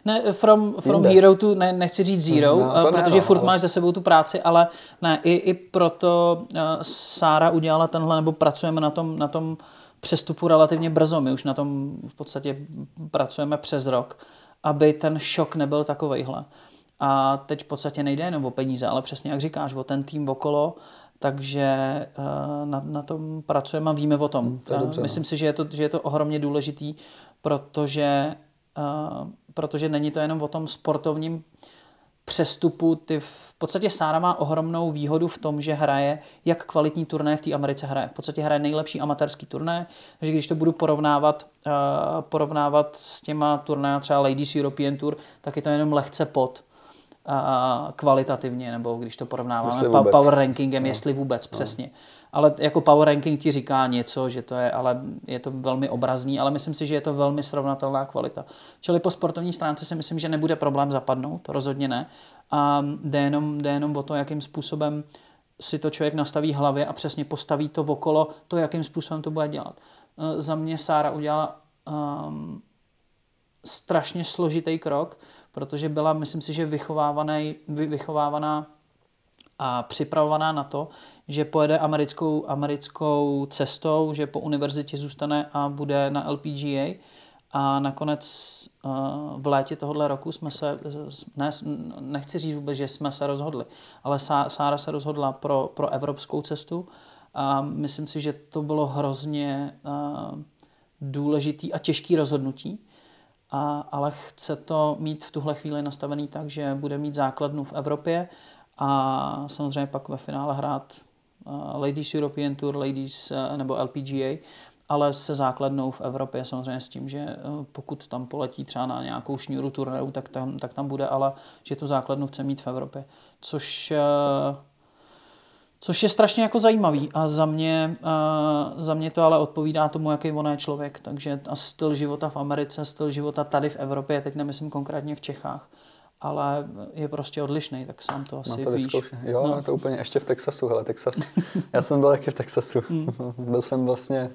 ne, from, from hero to, ne, nechci říct zero, no, protože ne, no, furt ale... máš za sebou tu práci, ale ne, i, i proto uh, Sára udělala tenhle, nebo pracujeme na tom, na tom přestupu relativně brzo. My už na tom v podstatě pracujeme přes rok, aby ten šok nebyl takovejhle. A teď v podstatě nejde jenom o peníze, ale přesně jak říkáš, o ten tým okolo, takže uh, na, na tom pracujeme a víme o tom. Hmm, to dobře, Myslím no. si, že je, to, že je to ohromně důležitý, protože uh, protože není to jenom o tom sportovním přestupu. Ty v podstatě Sára má ohromnou výhodu v tom, že hraje, jak kvalitní turné v té Americe hraje. V podstatě hraje nejlepší amatérský turné, takže když to budu porovnávat, uh, porovnávat s těma turné třeba Ladies European Tour, tak je to jenom lehce pod uh, kvalitativně, nebo když to porovnáváme power rankingem, no. jestli vůbec, no. přesně ale jako power ranking ti říká něco, že to je, ale je to velmi obrazný, ale myslím si, že je to velmi srovnatelná kvalita. Čili po sportovní stránce si myslím, že nebude problém zapadnout, rozhodně ne. A jde jenom, jde jenom o to, jakým způsobem si to člověk nastaví hlavě a přesně postaví to okolo, to, jakým způsobem to bude dělat. E, za mě Sára udělala um, strašně složitý krok, protože byla, myslím si, že vychovávaná a připravovaná na to, že pojede americkou, americkou cestou, že po univerzitě zůstane a bude na LPGA. A. Nakonec uh, v létě tohohle roku jsme se, ne, nechci říct vůbec, že jsme se rozhodli, ale Sára se rozhodla pro, pro evropskou cestu. A myslím si, že to bylo hrozně uh, důležitý a těžký rozhodnutí, a, ale chce to mít v tuhle chvíli nastavený tak, že bude mít základnu v Evropě a samozřejmě pak ve finále hrát uh, Ladies European Tour, Ladies uh, nebo LPGA, ale se základnou v Evropě samozřejmě s tím, že uh, pokud tam poletí třeba na nějakou šňůru turnajů, tak tam, tak tam bude, ale že tu základnu chce mít v Evropě. Což Což je strašně jako zajímavý a za mě, za mě to ale odpovídá tomu, jaký on je člověk. Takže a styl života v Americe, styl života tady v Evropě, teď nemyslím konkrétně v Čechách, ale je prostě odlišný, tak sám to asi to víš. Vyzkoušen. Jo, no. to úplně ještě v Texasu, hele, Texas. Já jsem byl taky v Texasu. Hmm. byl jsem vlastně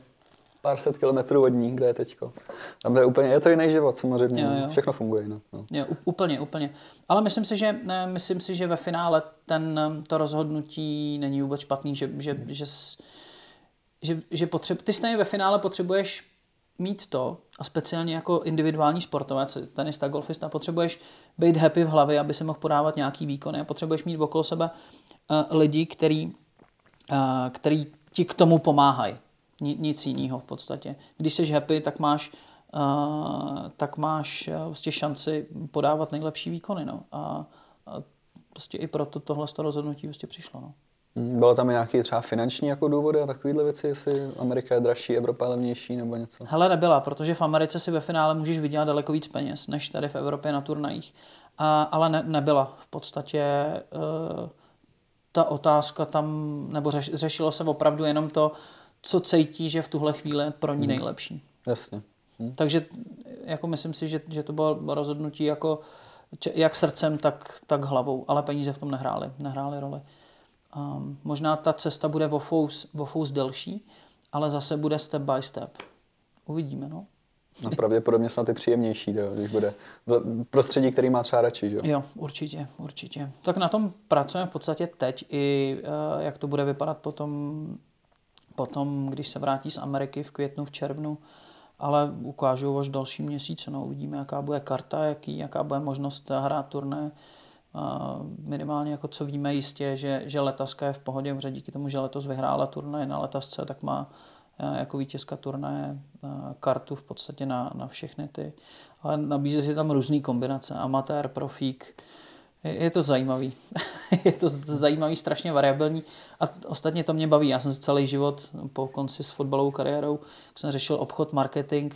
pár set kilometrů od ní, kde je teďko. Tam je úplně, je to jiný život samozřejmě, jo, jo. všechno funguje jinak. No. Jo, úplně, úplně. Ale myslím si, že, myslím si, že ve finále ten, to rozhodnutí není vůbec špatný, že, že, že, že, že potřeb, ty stejně ve finále potřebuješ mít to, a speciálně jako individuální sportovec, tenista, golfista, potřebuješ být happy v hlavě, aby se mohl podávat nějaký výkony a potřebuješ mít okolo sebe uh, lidi, který, uh, který ti k tomu pomáhají nic jiného v podstatě. Když jsi happy, tak máš, uh, tak máš uh, vlastně šanci podávat nejlepší výkony. No. A, a prostě i proto tohle rozhodnutí vlastně přišlo. No. Hmm, bylo tam i nějaké třeba finanční jako důvody a takovéhle věci, jestli Amerika je dražší, Evropa je levnější nebo něco? Hele, nebyla, protože v Americe si ve finále můžeš vydělat daleko víc peněz, než tady v Evropě na turnajích. A, ale ne, nebyla. V podstatě uh, ta otázka tam, nebo řeš, řešilo se opravdu jenom to, co cítí, že v tuhle chvíli je pro ní hmm. nejlepší. Jasně. Hmm. Takže jako myslím si, že, že to bylo rozhodnutí jako jak srdcem, tak, tak hlavou, ale peníze v tom nehrály, nehrály roli. Um, možná ta cesta bude o fous, delší, ale zase bude step by step. Uvidíme, no. No pravděpodobně snad i příjemnější, jo, když bude v prostředí, který má třeba radši. Jo? jo, určitě, určitě. Tak na tom pracujeme v podstatě teď i uh, jak to bude vypadat potom potom, když se vrátí z Ameriky v květnu, v červnu, ale ukážu až další měsíce. No, uvidíme, jaká bude karta, jaký, jaká bude možnost hrát turné. Minimálně jako co víme jistě, že, že letaska je v pohodě, protože díky tomu, že letos vyhrála turnaj na letasce, tak má e, jako vítězka turnaje e, kartu v podstatě na, na všechny ty. Ale nabízí se tam různé kombinace, amatér, profík, je to zajímavý. je to zajímavý, strašně variabilní a ostatně to mě baví. Já jsem celý život po konci s fotbalovou kariérou, jsem řešil obchod, marketing,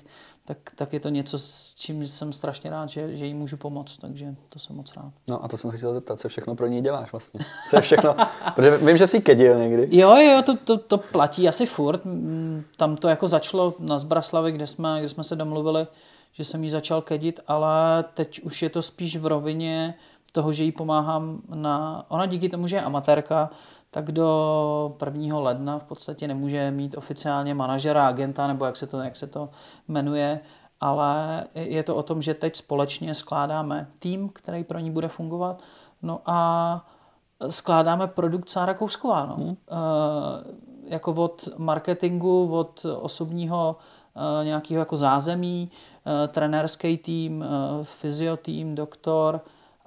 tak, tak je to něco, s čím jsem strašně rád, že, že jí můžu pomoct, takže to jsem moc rád. No a to jsem chtěl zeptat, co všechno pro ní děláš vlastně? Co je všechno? Protože vím, že jsi kedil někdy. Jo, jo, to, to, to platí asi furt. Tam to jako začalo na Zbraslavi, kde jsme, kde jsme se domluvili, že jsem jí začal kedit, ale teď už je to spíš v rovině toho, že jí pomáhám na... Ona díky tomu, že je amatérka, tak do 1. ledna v podstatě nemůže mít oficiálně manažera, agenta, nebo jak se to, jak se to jmenuje, ale je to o tom, že teď společně skládáme tým, který pro ní bude fungovat, no a skládáme produkt Sára Kousková. No. Hmm. E, jako od marketingu, od osobního e, nějakého jako zázemí, e, trenérský tým, e, fyziotým, doktor,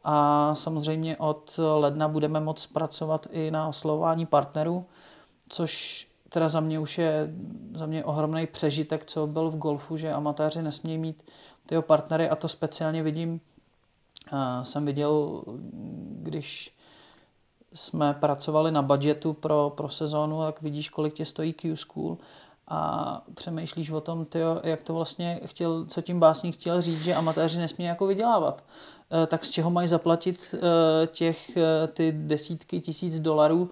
a samozřejmě od ledna budeme moct pracovat i na oslovování partnerů, což teda za mě už je za mě ohromný přežitek, co byl v golfu, že amatéři nesmějí mít tyho partnery a to speciálně vidím, a jsem viděl, když jsme pracovali na budgetu pro, pro sezónu, tak vidíš, kolik tě stojí Q-School a přemýšlíš o tom, tyjo, jak to vlastně chtěl, co tím básník chtěl říct, že amatéři nesmí jako vydělávat. E, tak z čeho mají zaplatit e, těch e, ty desítky tisíc dolarů,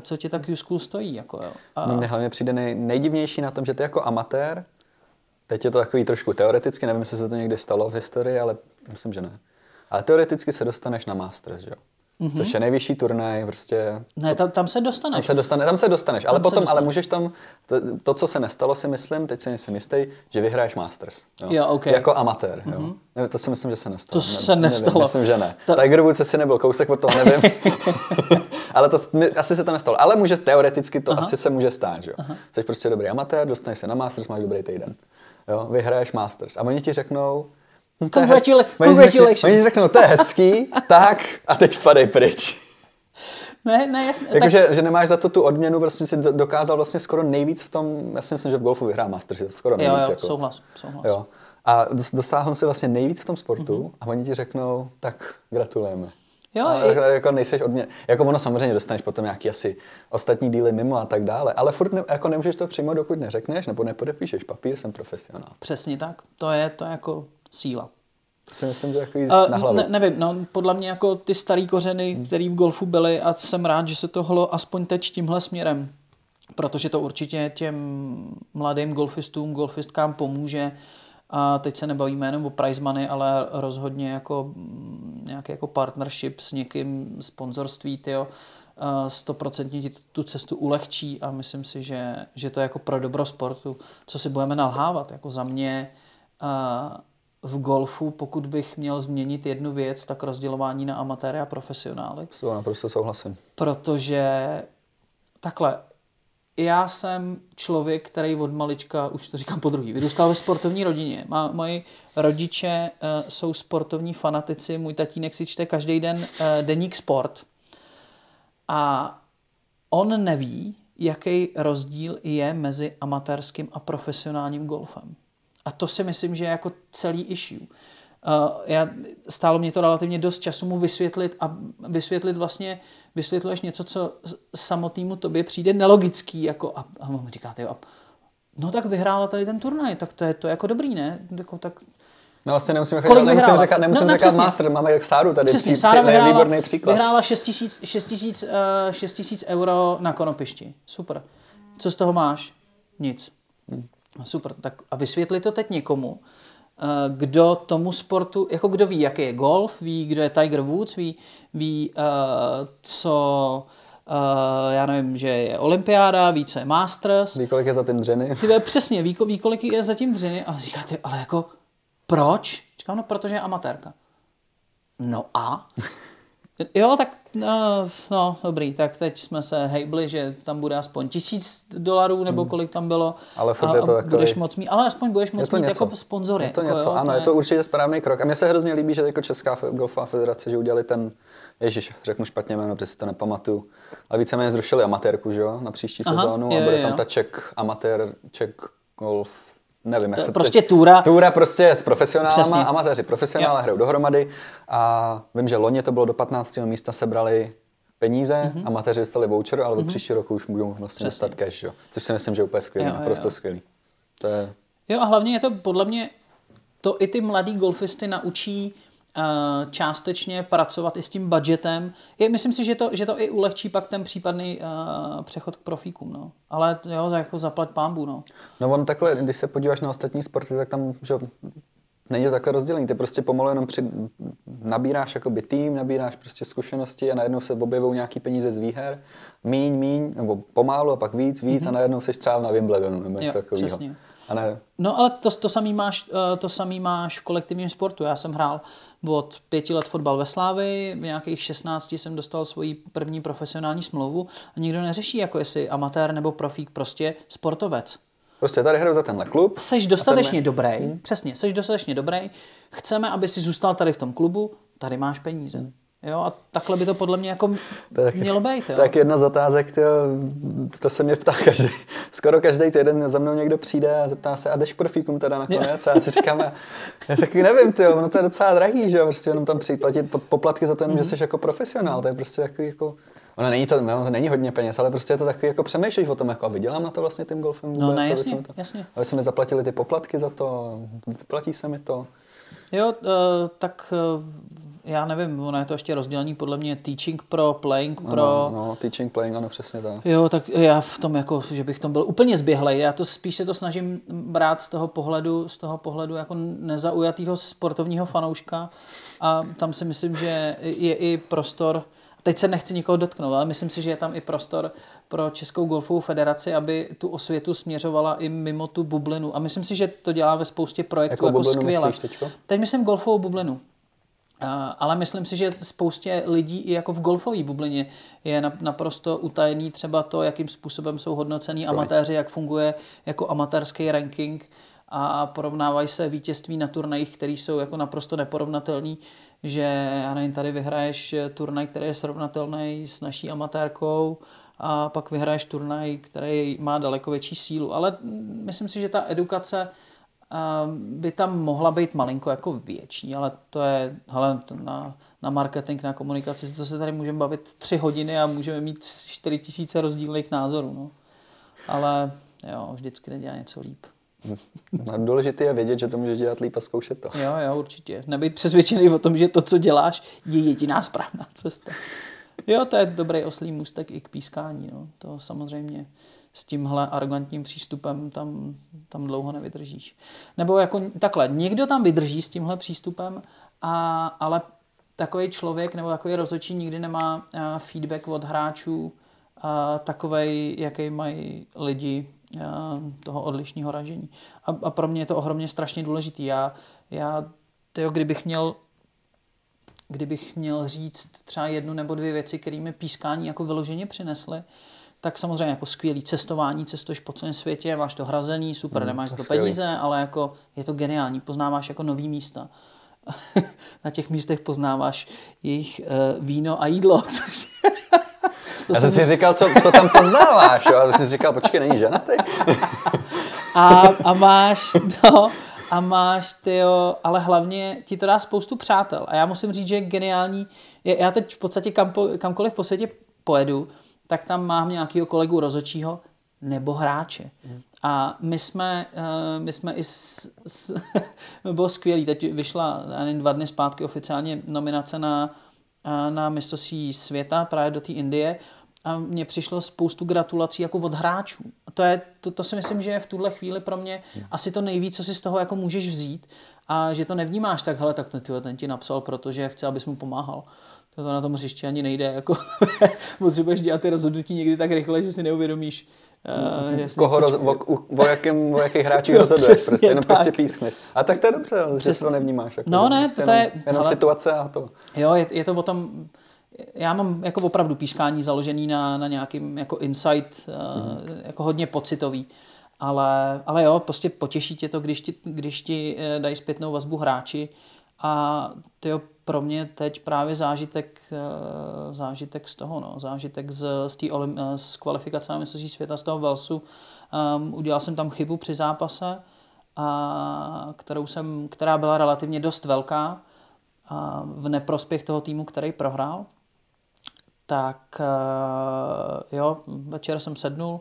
co tě tak Q-School stojí. Jako, jo. A... Mně hlavně přijde nej, nejdivnější na tom, že ty jako amatér, teď je to takový trošku teoreticky, nevím, jestli se to někdy stalo v historii, ale myslím, že ne. Ale teoreticky se dostaneš na Masters, jo. Mm-hmm. což je nejvyšší turnaj, prostě. Ne, tam, tam se dostaneš. Tam se, dostane, tam se dostaneš, tam ale potom, dostaneš. ale můžeš tam, to, to, co se nestalo, si myslím, teď si nejsem jistý, že vyhraješ Masters. Jo, jo okay. Jako amatér, mm-hmm. jo. Mhm. Ne, to si myslím, že se nestalo. To ne, se nestalo. Nevím, myslím, že ne. Ta... Tiger Woods asi nebyl kousek od toho, nevím. ale to, asi se to nestalo. Ale může, teoreticky to Aha. asi se může stát, jo. Aha. Jsi prostě dobrý amatér, dostaneš se na Masters, máš dobrý týden. Jo, vyhraješ Masters. A oni ti řeknou, No Congratula- congratulations. Oni řeknou, to je hezký, tak a teď padej pryč. Ne, ne, jasně. Jako, tak... že, že, nemáš za to tu odměnu, vlastně si dokázal vlastně skoro nejvíc v tom, já si myslím, že v golfu vyhrá Master, že skoro nejvíc. Jo, jo, jako, souhlas, souhlas. Jo. A dosáhl si vlastně nejvíc v tom sportu mm-hmm. a oni ti řeknou, tak gratulujeme. Jo, ale i... jako nejseš odmě... Jako ono samozřejmě dostaneš potom nějaký asi ostatní díly mimo a tak dále, ale furt ne, jako nemůžeš to přijmout, dokud neřekneš nebo nepodepíšeš papír, jsem profesionál. Přesně tak. To je to jako síla. To si myslím, že jako uh, na hlavu. Ne, nevím, no, podle mě jako ty starý kořeny, hmm. které v golfu byly a jsem rád, že se to hlo aspoň teď tímhle směrem. Protože to určitě těm mladým golfistům, golfistkám pomůže. A teď se nebavíme jenom o prize money, ale rozhodně jako mm, nějaký jako partnership s někým, sponzorství, tyjo, stoprocentně ti tu cestu ulehčí a myslím si, že, že to je jako pro dobro sportu. Co si budeme nalhávat, jako za mě v golfu, pokud bych měl změnit jednu věc, tak rozdělování na amatéry a profesionály. S toho naprosto souhlasím. Protože takhle, já jsem člověk, který od malička, už to říkám po druhý, vyrůstal ve sportovní rodině. Má, moji rodiče uh, jsou sportovní fanatici, můj tatínek si čte každý den uh, deník sport. A on neví, jaký rozdíl je mezi amatérským a profesionálním golfem. A to si myslím, že je jako celý issue. Uh, já, stálo mě to relativně dost času mu vysvětlit a vysvětlit vlastně, vysvětluješ něco, co samotnému tobě přijde nelogický, jako a, a mu říkáte, jo, no tak vyhrála tady ten turnaj, tak to je to jako dobrý, ne? Jako, tak, No vlastně nemusím, Kolik nemusím říkat, nemusím no, říkat master, máme jak Sáru tady, přesně, pří, Sára vyhrála, výborný příklad. Vyhrála 6 tisíc, 6 tisíc, uh, 6 tisíc euro na konopišti. Super. Co z toho máš? Nic. Hmm. Super, tak a vysvětli to teď někomu, eh, kdo tomu sportu, jako kdo ví, jaký je golf, ví, kdo je Tiger Woods, ví, ví uh, co, uh, já nevím, že je olympiáda, ví, co je Masters. Ví, kolik je za tím dřiny. Ty přesně, ví, ví, kolik je za tím dřiny a říkáte, ale jako, proč? Říkám, no, protože je amatérka. No a? Jo, tak no, no, dobrý, tak teď jsme se hejbli, že tam bude aspoň tisíc dolarů, nebo hmm. kolik tam bylo. Ale furt a, je to takový... budeš moc mít, ale aspoň budeš moc mít něco. jako sponzory. Je to jako, něco, jo, ano, to je... to určitě správný krok. A mně se hrozně líbí, že jako Česká golfová federace, že udělali ten, ježiš, řeknu špatně jméno, protože si to nepamatuju, ale víceméně zrušili amatérku, že jo, na příští Aha, sezónu jo, a bude jo, tam ta Czech amatér, Czech golf nevím, jak se Prostě teď... Túra. Túra prostě s profesionálama, amatéři profesionále hrajou dohromady a vím, že loni to bylo do 15. místa sebrali peníze, mm-hmm. amatéři dostali voucher, ale mm-hmm. od příští roku už budou vlastně Přesně. dostat cash, jo. což si myslím, že je úplně skvělý, jo, naprosto jo. skvělý. To je... Jo a hlavně je to podle mě, to i ty mladý golfisty naučí částečně pracovat i s tím budgetem. Je, myslím si, že to, že to i ulehčí pak ten případný uh, přechod k profíkům. No. Ale jo, jako zaplať pámbu. No. no on takhle, když se podíváš na ostatní sporty, tak tam že není to takhle rozdělení. Ty prostě pomalu jenom při, nabíráš jakoby tým, nabíráš prostě zkušenosti a najednou se objevují nějaký peníze z výher. Míň, míň, nebo pomálu a pak víc, víc mm-hmm. a najednou seš třeba na Wimbledonu nebo něco takového. A ne... No ale to, to, samý máš, eh, to samý máš v kolektivním sportu. Já jsem hrál od pěti let fotbal ve Slávi, v nějakých 16 jsem dostal svoji první profesionální smlouvu a nikdo neřeší, jako jestli amatér nebo profík, prostě sportovec. Prostě tady hraju za tenhle klub. Seš dostatečně ten... dobrý, hmm. přesně, seš dostatečně dobrý, chceme, aby si zůstal tady v tom klubu, tady máš peníze. Hmm. Jo, a takhle by to podle mě jako tak, mělo být. Jo. Tak jedna z otázek, tyjo, to se mě ptá každý, skoro každý týden za mnou někdo přijde a zeptá se, a jdeš k profíkům teda nakonec? A já si říkám, já taky nevím, tyjo, ono to je docela drahý, že jo, prostě jenom tam připlatit poplatky za to, jenom, mm-hmm. že mhm. jsi jako profesionál, to je prostě jako, jako Ono není to, to není hodně peněz, ale prostě je to takový, jako přemýšlíš o tom, jako a vydělám na to vlastně tím golfem. No ne, jasně, to, jasně. Aby se mi zaplatili ty poplatky za to, vyplatí se mi to. Jo, uh, tak uh, já nevím, ono je to ještě rozdělení podle mě teaching pro, playing pro. No, no teaching, playing, ano, přesně tak. Jo, tak já v tom jako, že bych tom byl úplně zběhlej. Já to spíš se to snažím brát z toho pohledu, z toho pohledu jako nezaujatého sportovního fanouška a tam si myslím, že je i prostor teď se nechci nikoho dotknout, ale myslím si, že je tam i prostor pro Českou golfovou federaci, aby tu osvětu směřovala i mimo tu bublinu. A myslím si, že to dělá ve spoustě projektů jako skvěle. Teď myslím golfovou bublinu. Ale myslím si, že spoustě lidí i jako v golfové bublině je naprosto utajený třeba to, jakým způsobem jsou hodnocení amatéři, jak funguje jako amatérský ranking a porovnávají se vítězství na turnajích, které jsou jako naprosto neporovnatelný, že já nevím, tady vyhraješ turnaj, který je srovnatelný s naší amatérkou a pak vyhraješ turnaj, který má daleko větší sílu. Ale myslím si, že ta edukace by tam mohla být malinko jako větší, ale to je, hele, na, na marketing, na komunikaci, to se tady můžeme bavit tři hodiny a můžeme mít čtyři tisíce rozdílných názorů, no. Ale jo, vždycky nedělá něco líp. No, důležité je vědět, že to můžeš dělat líp a zkoušet to. Jo, jo, určitě. Nebýt přesvědčený o tom, že to, co děláš, je jediná správná cesta. Jo, to je dobrý oslý můstek i k pískání. No. To samozřejmě s tímhle arrogantním přístupem tam, tam dlouho nevydržíš. Nebo jako takhle, někdo tam vydrží s tímhle přístupem, a, ale takový člověk nebo takový rozhodčí nikdy nemá uh, feedback od hráčů uh, takovej, jaký mají lidi uh, toho odlišného ražení. A, a pro mě je to ohromně strašně důležitý. Já, já tyjo, kdybych měl kdybych měl říct třeba jednu nebo dvě věci, které mi pískání jako vyloženě přinesly, tak samozřejmě jako skvělý cestování, cestuješ po celém světě, máš to hrazený, super, hmm, nemáš to peníze, ale jako je to geniální, poznáváš jako nový místa. Na těch místech poznáváš jejich uh, víno a jídlo, což Já jsem si říkal, co, co tam poznáváš, jo? a jsi říkal, počkej, není ženatý? a, a máš, no, a máš, tyjo, ale hlavně ti to dá spoustu přátel. A já musím říct, že je geniální. Já teď v podstatě kam, kamkoliv po světě pojedu, tak tam mám nějakého kolegu rozočího nebo hráče. Mm. A my jsme, uh, my jsme i s, s, bylo skvělý, teď vyšla nevím, dva dny zpátky oficiálně nominace na, uh, na mistrovství světa právě do té Indie a mně přišlo spoustu gratulací jako od hráčů. To, je, to, to si myslím, že je v tuhle chvíli pro mě mm. asi to nejvíc, co si z toho jako můžeš vzít a že to nevnímáš tak, hele, tak ten, ten ti napsal, protože chce, abys mu pomáhal to na tom hřišti ani nejde. Jako, potřebuješ dělat ty rozhodnutí někdy tak rychle, že si neuvědomíš, Uh, Koho roz, o, o, jakém, o jakých hráčích rozhoduješ, prostě jenom prostě pískneš. A tak to je dobře, že to nevnímáš. Jako, no ne, prostě to, to je... Jenom hele, situace a to. Jo, je, je to o tom, já mám jako opravdu pískání založený na, na nějakým jako insight, mm. jako hodně pocitový. Ale, ale jo, prostě potěší tě to, když ti, když ti eh, dají zpětnou vazbu hráči a ty jo, pro mě teď právě zážitek, eh, zážitek z toho, no, zážitek z, z, tý, eh, z kvalifikace na mistrovství světa z toho Velsu. Um, udělal jsem tam chybu při zápase, a, kterou jsem, která byla relativně dost velká a v neprospěch toho týmu, který prohrál. Tak uh, jo, večer jsem sednul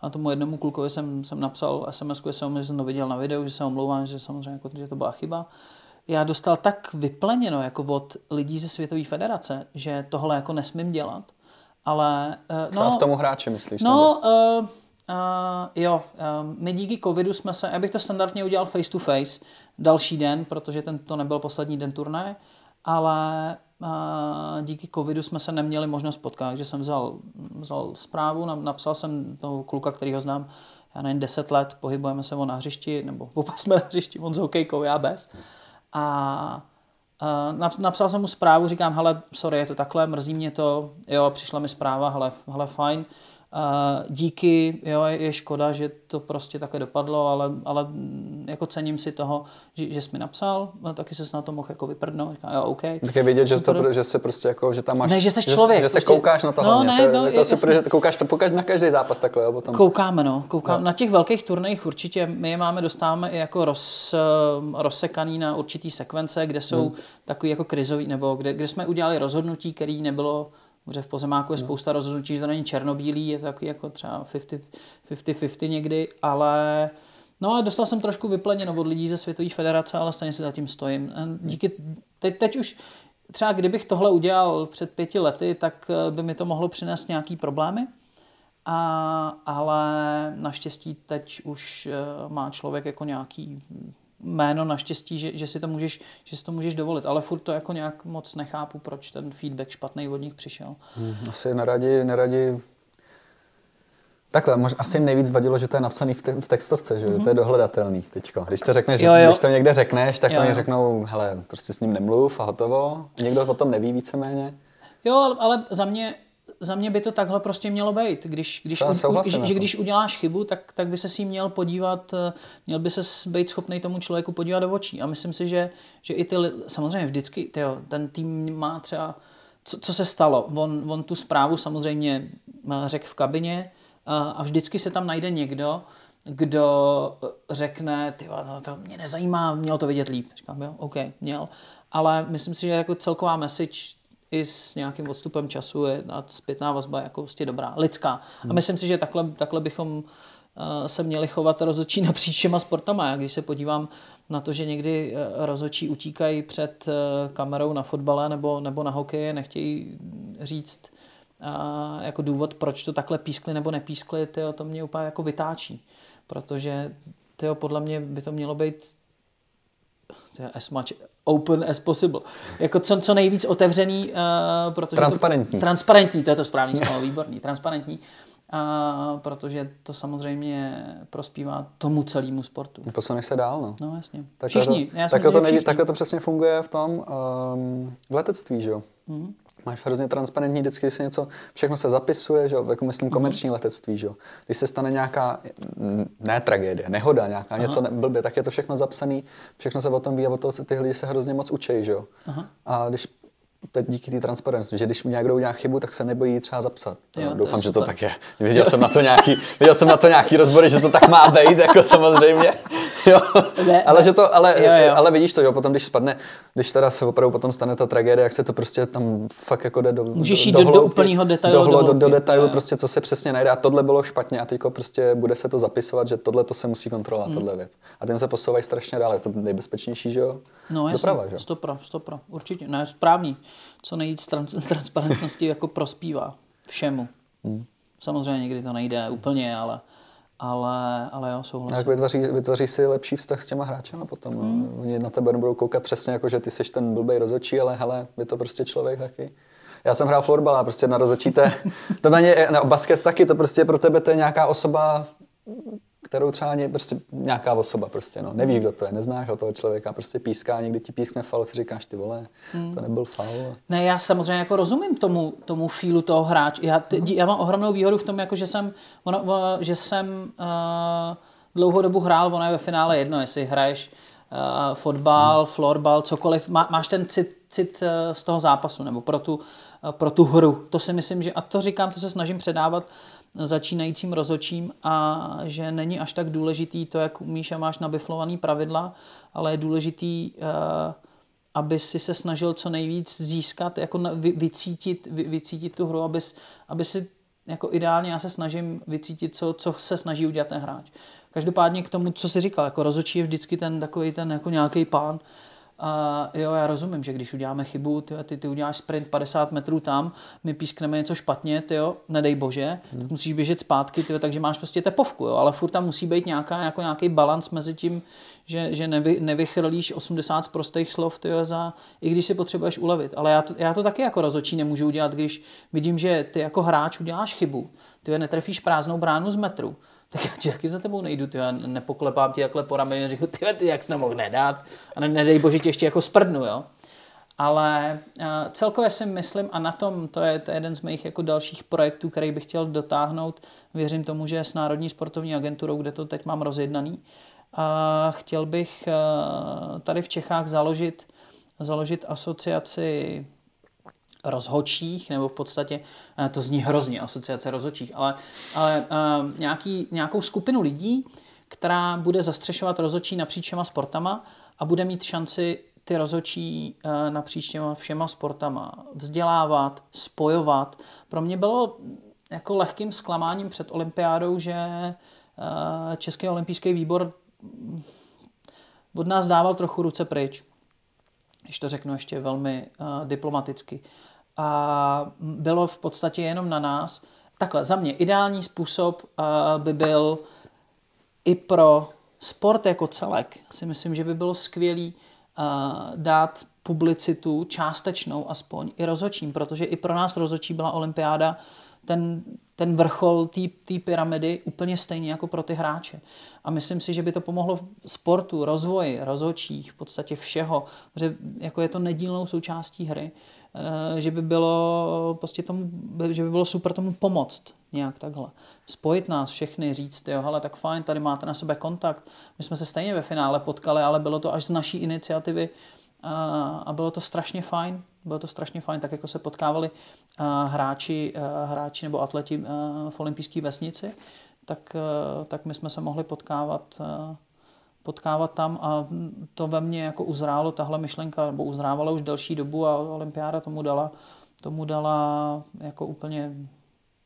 a tomu jednomu klukovi jsem, jsem napsal SMS, že jsem to viděl na videu, že se omlouvám, že samozřejmě jako, že to byla chyba já dostal tak vypleněno jako od lidí ze Světové federace, že tohle jako nesmím dělat. Ale... Uh, no, v tomu hráče myslíš? No, uh, uh, jo, uh, my díky covidu jsme se, já bych to standardně udělal face to face další den, protože ten, to nebyl poslední den turné, ale uh, díky covidu jsme se neměli možnost potkat, takže jsem vzal, vzal zprávu, napsal jsem toho kluka, který ho znám, já nevím, 10 let, pohybujeme se o na hřišti, nebo oba jsme na hřišti, on s hokejkou, já bez. Hmm a napsal jsem mu zprávu, říkám, hele, sorry, je to takhle, mrzí mě to, jo, přišla mi zpráva, hele, hele fajn, díky, jo, je škoda, že to prostě také dopadlo, ale, ale jako cením si toho, že, že jsi mi napsal, no, taky se na to mohl jako vyprdnout, říkám, jo, OK. Tak je vidět, že, to, že se prostě jako, že tam máš... Ne, že jsi člověk. Že, že se prostě, koukáš na to no, hlavně, ne, to, no, je, super, že koukáš, koukáš na každý zápas takhle, jo, potom. Koukáme, no, koukáme. No. Na těch velkých turnajích určitě my je máme, dostáváme i jako roz, rozsekaný na určitý sekvence, kde jsou hmm. takový jako krizový, nebo kde, kde jsme udělali rozhodnutí, který nebylo Protože v pozemáku je no. spousta rozhodnutí, že to není černobílý, je to takový jako třeba 50-50 někdy, ale no a dostal jsem trošku vypleněno od lidí ze Světové federace, ale stejně si zatím stojím. Díky, teď, teď už třeba kdybych tohle udělal před pěti lety, tak eh, by mi to mohlo přinést nějaký problémy. A, ale naštěstí teď už uh, má člověk jako nějaký jméno naštěstí, že, že, si to můžeš, že si to můžeš dovolit. Ale furt to jako nějak moc nechápu, proč ten feedback špatný od nich přišel. Hmm, asi neradi, neradi Takhle, možná asi jim nejvíc vadilo, že to je napsané v, te- v textovce, že mm-hmm. to je dohledatelný teďko. Když to řekneš, jo, jo. když to někde řekneš, tak jo, oni jo. řeknou, hele, prostě s ním nemluv a hotovo. Někdo o tom neví víceméně. Jo, ale za mě, za mě by to takhle prostě mělo být. Když, když, u, že, že jako. když uděláš chybu, tak, tak by se si měl podívat, eh, měl by se být schopný tomu člověku podívat do očí. A myslím si, že, že i ty, samozřejmě vždycky, tyjo, ten tým má třeba, co, co se stalo. On, on tu zprávu samozřejmě řekl v kabině, a vždycky se tam najde někdo, kdo řekne, ty no to mě nezajímá, měl to vidět líp. Říkám, jo, OK, měl. Ale myslím si, že jako celková message i s nějakým odstupem času je a zpětná vazba jako prostě dobrá, lidská. A hmm. myslím si, že takhle, takhle bychom se měli chovat rozhodčí napříč všema sportama. Já když se podívám na to, že někdy e, rozhodčí utíkají před e, kamerou na fotbale nebo, nebo na hokeji, nechtějí říct jako důvod, proč to takhle pískli nebo nepískli, tyjo, to mě úplně jako vytáčí. Protože tyjo, podle mě by to mělo být as much open as possible. Jako co, co nejvíc otevřený, uh, protože transparentní. To, transparentní, to je to správný slovo, výborný, transparentní. A protože to samozřejmě prospívá tomu celému sportu. Posuneš se dál, no. No jasně. Takhle všichni. To, já takhle, to všichni. takhle to přesně funguje v tom um, v letectví, že jo? Mm-hmm máš hrozně transparentní, vždycky, když se něco, všechno se zapisuje, že jako myslím mhm. komerční letectví, že Když se stane nějaká, ne tragédie, nehoda, nějaká, Aha. něco blbě, tak je to všechno zapsané, všechno se o tom ví a o toho se ty lidi se hrozně moc učí, že jo. A když teď díky té transparentnosti, že když někdo udělá chybu, tak se nebojí třeba zapsat. Jo, no, doufám, že to tak je. Viděl jsem na to nějaký, viděl jsem na to nějaký rozbory, že to tak má být, jako samozřejmě. Jo. Ne, ale, ne. Že to, ale, jo, jo. ale vidíš to, jo, potom když spadne, když teda se opravdu potom stane ta tragédie, jak se to prostě tam fakt jako jde do Můžeš jít do, do, do úplného detailu. Do, do, do, do detailu, prostě co se přesně najde a tohle bylo špatně a teďko prostě bude se to zapisovat, že tohle to se musí kontrolovat, hmm. tohle věc. A tím se posouvají strašně dál, je to nejbezpečnější, že jo? No jasně, Doprava, že? stopra, stopra, určitě, ne, správný co nejvíc transparentnosti jako prospívá všemu. Hmm. Samozřejmě někdy to nejde úplně, ale, ale, ale jo, souhlasím. Jak vytvoří, vytvoří si lepší vztah s těma hráči a potom. No. Hmm. No. Oni na tebe budou koukat přesně jako, že ty seš ten blbej rozhodčí, ale hele, je to prostě člověk taky. Já jsem hrál florbal a prostě na rozhodčíte, to na ně, na basket taky, to prostě pro tebe to je nějaká osoba, kterou třeba ani prostě nějaká osoba prostě, no. Nevíš, kdo to je, neznáš ho toho člověka, prostě píská, někdy ti pískne fal, si říkáš, ty vole, hmm. to nebyl faul. Ne, já samozřejmě jako rozumím tomu, tomu feelu toho hráče. Já, já mám ohromnou výhodu v tom, jako že jsem, ono, že jsem uh, dlouhou dobu hrál, ono je ve finále jedno, jestli hraješ uh, fotbal, hmm. florbal, cokoliv, má, máš ten cit, cit uh, z toho zápasu, nebo pro tu, uh, pro tu hru. To si myslím, že, a to říkám, to se snažím předávat začínajícím rozočím a že není až tak důležitý to, jak umíš a máš nabiflovaný pravidla, ale je důležitý, eh, aby si se snažil co nejvíc získat, jako vycítit, vycítit tu hru, aby, aby si jako ideálně já se snažím vycítit, co, co se snaží udělat ten hráč. Každopádně k tomu, co jsi říkal, jako rozočí je vždycky ten takový ten jako nějaký pán, a jo, já rozumím, že když uděláme chybu, ty, ty, ty uděláš sprint 50 metrů tam, my pískneme něco špatně, ty jo, nedej bože, hmm. tak musíš běžet zpátky, ty, takže máš prostě tepovku, jo, ale furt tam musí být nějaká, jako nějaký balans mezi tím, že, že nevy, nevychrlíš 80 z prostých slov, ty jo, za, i když si potřebuješ ulevit. Ale já to, já to taky jako rozočí nemůžu udělat, když vidím, že ty jako hráč uděláš chybu, ty netrefíš prázdnou bránu z metru, tak já ti taky za tebou nejdu, ty, já nepoklepám ti takhle po rameni říkám, ty, ty, jak jsi to mohl nedat a ne, nedej bože ti ještě jako sprdnu, jo. Ale uh, celkově si myslím, a na tom to je, to je jeden z mých jako dalších projektů, který bych chtěl dotáhnout. Věřím tomu, že s Národní sportovní agenturou, kde to teď mám rozjednaný. A chtěl bych uh, tady v Čechách založit, založit asociaci rozhočích, nebo v podstatě, eh, to zní hrozně, asociace rozhočích, ale, ale uh, nějaký, nějakou skupinu lidí, která bude zastřešovat rozhočí napříč všema sportama a bude mít šanci ty rozhočí uh, napříč těma všema sportama vzdělávat, spojovat. Pro mě bylo jako lehkým zklamáním před olympiádou, že Český olympijský výbor od nás dával trochu ruce pryč když to řeknu ještě velmi uh, diplomaticky a bylo v podstatě jenom na nás. Takhle, za mě ideální způsob uh, by byl i pro sport jako celek si myslím, že by bylo skvělý uh, dát publicitu částečnou aspoň i rozočím, protože i pro nás rozočí byla olympiáda ten, ten vrchol té pyramidy úplně stejně jako pro ty hráče. A myslím si, že by to pomohlo sportu, rozvoji, rozhodčích, v podstatě všeho, že jako je to nedílnou součástí hry, eh, že by bylo prostě tomu, že by bylo super tomu pomoct nějak takhle. Spojit nás všechny, říct, jo, hele, tak fajn, tady máte na sebe kontakt. My jsme se stejně ve finále potkali, ale bylo to až z naší iniciativy a bylo to strašně fajn. Bylo to strašně fajn, tak jako se potkávali hráči, hráči nebo atleti v olympijské vesnici, tak, tak my jsme se mohli potkávat potkávat tam a to ve mně jako uzrálo tahle myšlenka, nebo uzrávala už delší dobu a olympiáda tomu dala, tomu dala jako úplně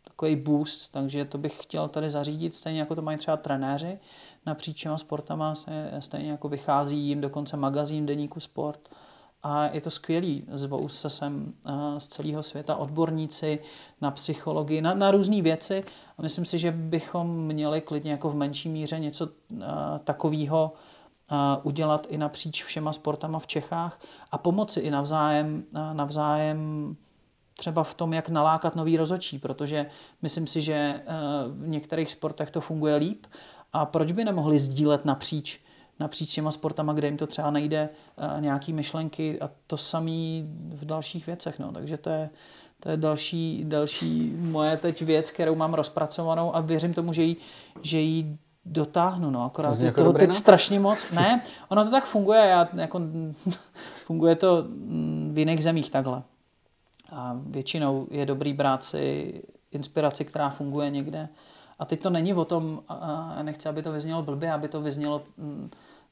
takový boost, takže to bych chtěl tady zařídit, stejně jako to mají třeba trenéři napříč těma sportama, stejně jako vychází jim dokonce magazín Deníku Sport, a je to skvělý. Zvou se sem z celého světa odborníci na psychologii, na, na různé věci. A myslím si, že bychom měli klidně jako v menší míře něco takového udělat i napříč všema sportama v Čechách a pomoci i navzájem, navzájem třeba v tom, jak nalákat nový rozočí, protože myslím si, že v některých sportech to funguje líp a proč by nemohli sdílet napříč napříč těma sportama, kde jim to třeba nejde, eh, nějaký myšlenky a to samý v dalších věcech. No. Takže to je, to je další, další moje teď věc, kterou mám rozpracovanou a věřím tomu, že ji, že ji dotáhnu. No. Akorát je jako toho teď strašně moc. Ne, ono to tak funguje. Já, jako, funguje to mm, v jiných zemích takhle. A většinou je dobrý brát si inspiraci, která funguje někde. A teď to není o tom, nechci, aby to vyznělo blbě, aby to vyznělo mm,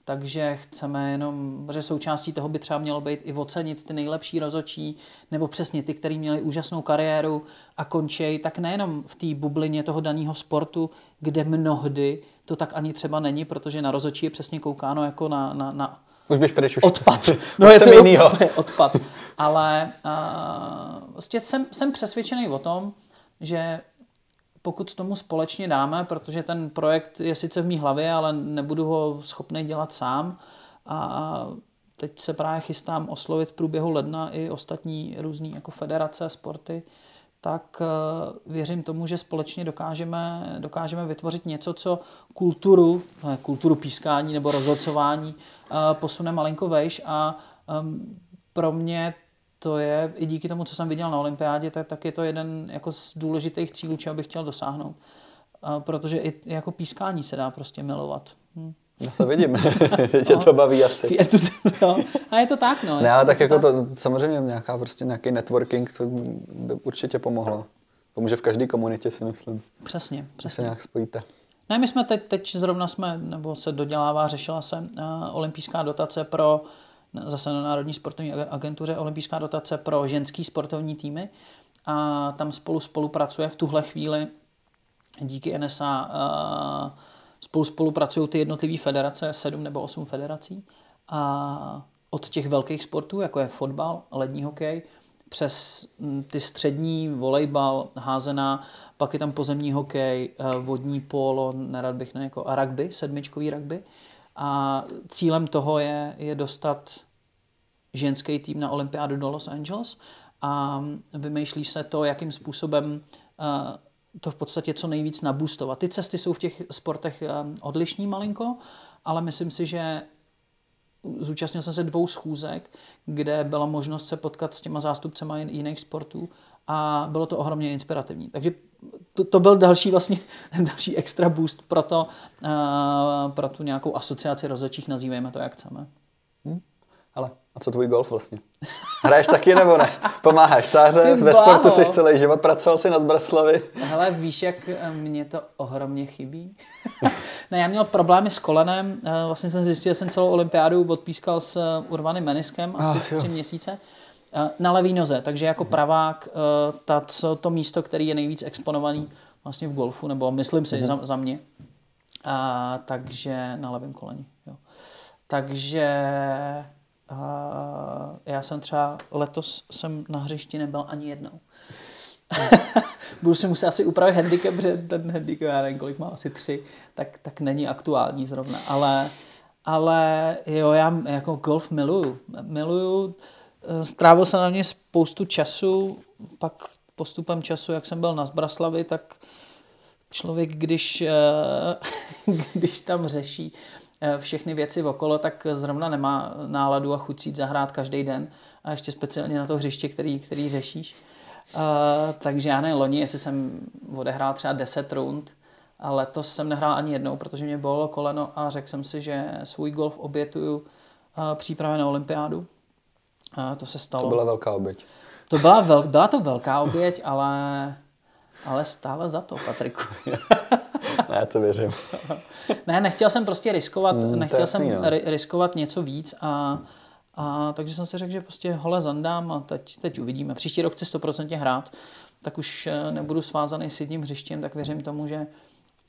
takže chceme jenom, že součástí toho by třeba mělo být i ocenit ty nejlepší rozočí, nebo přesně ty, kteří měli úžasnou kariéru a končí, tak nejenom v té bublině toho daného sportu, kde mnohdy to tak ani třeba není, protože na rozočí je přesně koukáno jako na, na, na už běž pryč, už odpad. No je to jinýho. odpad. Ale uh, vlastně jsem, jsem přesvědčený o tom, že pokud tomu společně dáme, protože ten projekt je sice v mý hlavě, ale nebudu ho schopný dělat sám. A teď se právě chystám oslovit v průběhu ledna i ostatní různé jako federace, sporty, tak eh, věřím tomu, že společně dokážeme, dokážeme vytvořit něco, co kulturu, kulturu pískání nebo rozhodcování eh, posune malinko vejš a pro mě to je i díky tomu, co jsem viděl na olympiádě, tak, tak je to jeden jako z důležitých cílů, čeho bych chtěl dosáhnout. A protože i jako pískání se dá prostě milovat. Hm. No to vidím, že tě no. to baví asi. no. A je to tak, no. Ne, ale tak jako tak. to samozřejmě nějaká prostě nějaký networking, to by určitě pomohlo. Pomůže v každé komunitě, si myslím. Přesně, přesně. Se nějak spojíte. Ne, my jsme teď, teď zrovna jsme, nebo se dodělává, řešila se uh, olympijská dotace pro uh, zase na Národní sportovní agentuře olympijská dotace pro ženský sportovní týmy a tam spolu spolupracuje v tuhle chvíli díky NSA spolu spolupracují ty jednotlivé federace, sedm nebo osm federací a od těch velkých sportů, jako je fotbal, lední hokej, přes ty střední, volejbal, házená, pak je tam pozemní hokej, vodní polo, nerad bych ne, jako a rugby, sedmičkový rugby. A cílem toho je, je dostat ženský tým na olympiádu do Los Angeles a vymýšlí se to, jakým způsobem eh, to v podstatě co nejvíc nabůstovat. Ty cesty jsou v těch sportech eh, odlišní malinko, ale myslím si, že zúčastnil jsem se dvou schůzek, kde byla možnost se potkat s těma zástupcema jiných sportů a bylo to ohromně inspirativní. Takže to, to byl další vlastně další extra boost pro, to, uh, pro tu nějakou asociaci rozhodčích, nazývejme to jak chceme. Ale a co tvůj golf vlastně? Hraješ taky nebo ne? Pomáháš Sáře, ve sportu jsi celý život, pracoval jsi na Zbraslavi. Hele, víš, jak eh, mě to ohromně chybí? ne, já měl problémy s kolenem, eh, vlastně jsem zjistil, že jsem celou olympiádu odpískal s eh, urvaným meniskem, asi tři měsíce, na levý noze, takže jako pravák ta, co, to místo, který je nejvíc exponovaný vlastně v golfu, nebo myslím si mm-hmm. za, za mě, a, takže na levém koleni. Jo. Takže a já jsem třeba letos jsem na hřišti nebyl ani jednou. Budu si muset asi upravit handicap, protože ten handicap, já nevím, kolik má, asi tři, tak, tak není aktuální zrovna. Ale, ale jo, já jako golf miluju. Miluju, strávil jsem na mě spoustu času, pak postupem času, jak jsem byl na Zbraslavi, tak člověk, když, eh, když tam řeší všechny věci okolo, tak zrovna nemá náladu a chuť jít zahrát každý den a ještě speciálně na to hřiště, který, který řešíš. Uh, takže já ne, loni, jestli jsem odehrál třeba 10 rund, a letos jsem nehrál ani jednou, protože mě bolelo koleno a řekl jsem si, že svůj golf obětuju uh, přípravě na olympiádu. Uh, to se stalo. To byla velká oběť. To byla, vel, byla to velká oběť, ale, ale stále za to, Patriku. ne, to věřím. ne, nechtěl jsem prostě riskovat, Hmm, nechtěl jasný, jsem no. ri, riskovat něco víc a, a takže jsem si řekl, že prostě hole zandám a teď, teď uvidíme. Příští rok chci 100% hrát, tak už eh, nebudu svázaný s jedním hřištěm, tak věřím tomu, že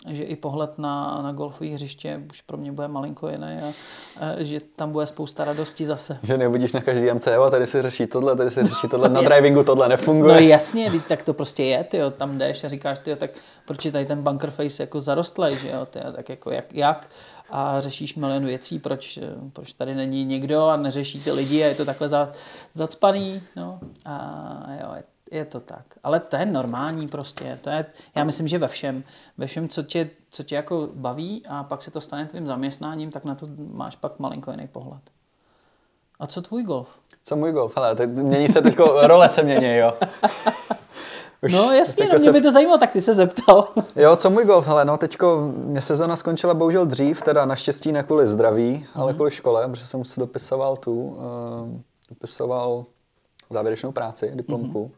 že i pohled na, na golfové hřiště už pro mě bude malinko jiný a, a že tam bude spousta radosti zase. Že neuvidíš na každý MC, jo, tady se řeší tohle, tady se řeší tohle, na Jasně. drivingu tohle nefunguje. No jasně, tak to prostě je, tyjo, tam jdeš a říkáš, tyjo, tak proč je tady ten bunker face jako zarostlej, že jo, tyjo, tak jako jak, jak? A řešíš milion věcí, proč, proč tady není někdo a neřeší ty lidi a je to takhle za, zacpaný, no a jo, je, je to tak. Ale to je normální prostě, to je, já myslím, že ve všem, ve všem, co tě, co tě jako baví a pak se to stane tvým zaměstnáním, tak na to máš pak malinko jiný pohled. A co tvůj golf? Co můj golf? Hele, teď mění se teďko, role se mění, jo. Už No jasně, teďko no, mě se- by to zajímalo, tak ty se zeptal. Jo, co můj golf? Hele, no teďko mě sezona skončila bohužel dřív, teda naštěstí ne kvůli zdraví, ale kvůli škole, protože jsem si dopisoval tu, uh, dopisoval závěrečnou práci, diplomku.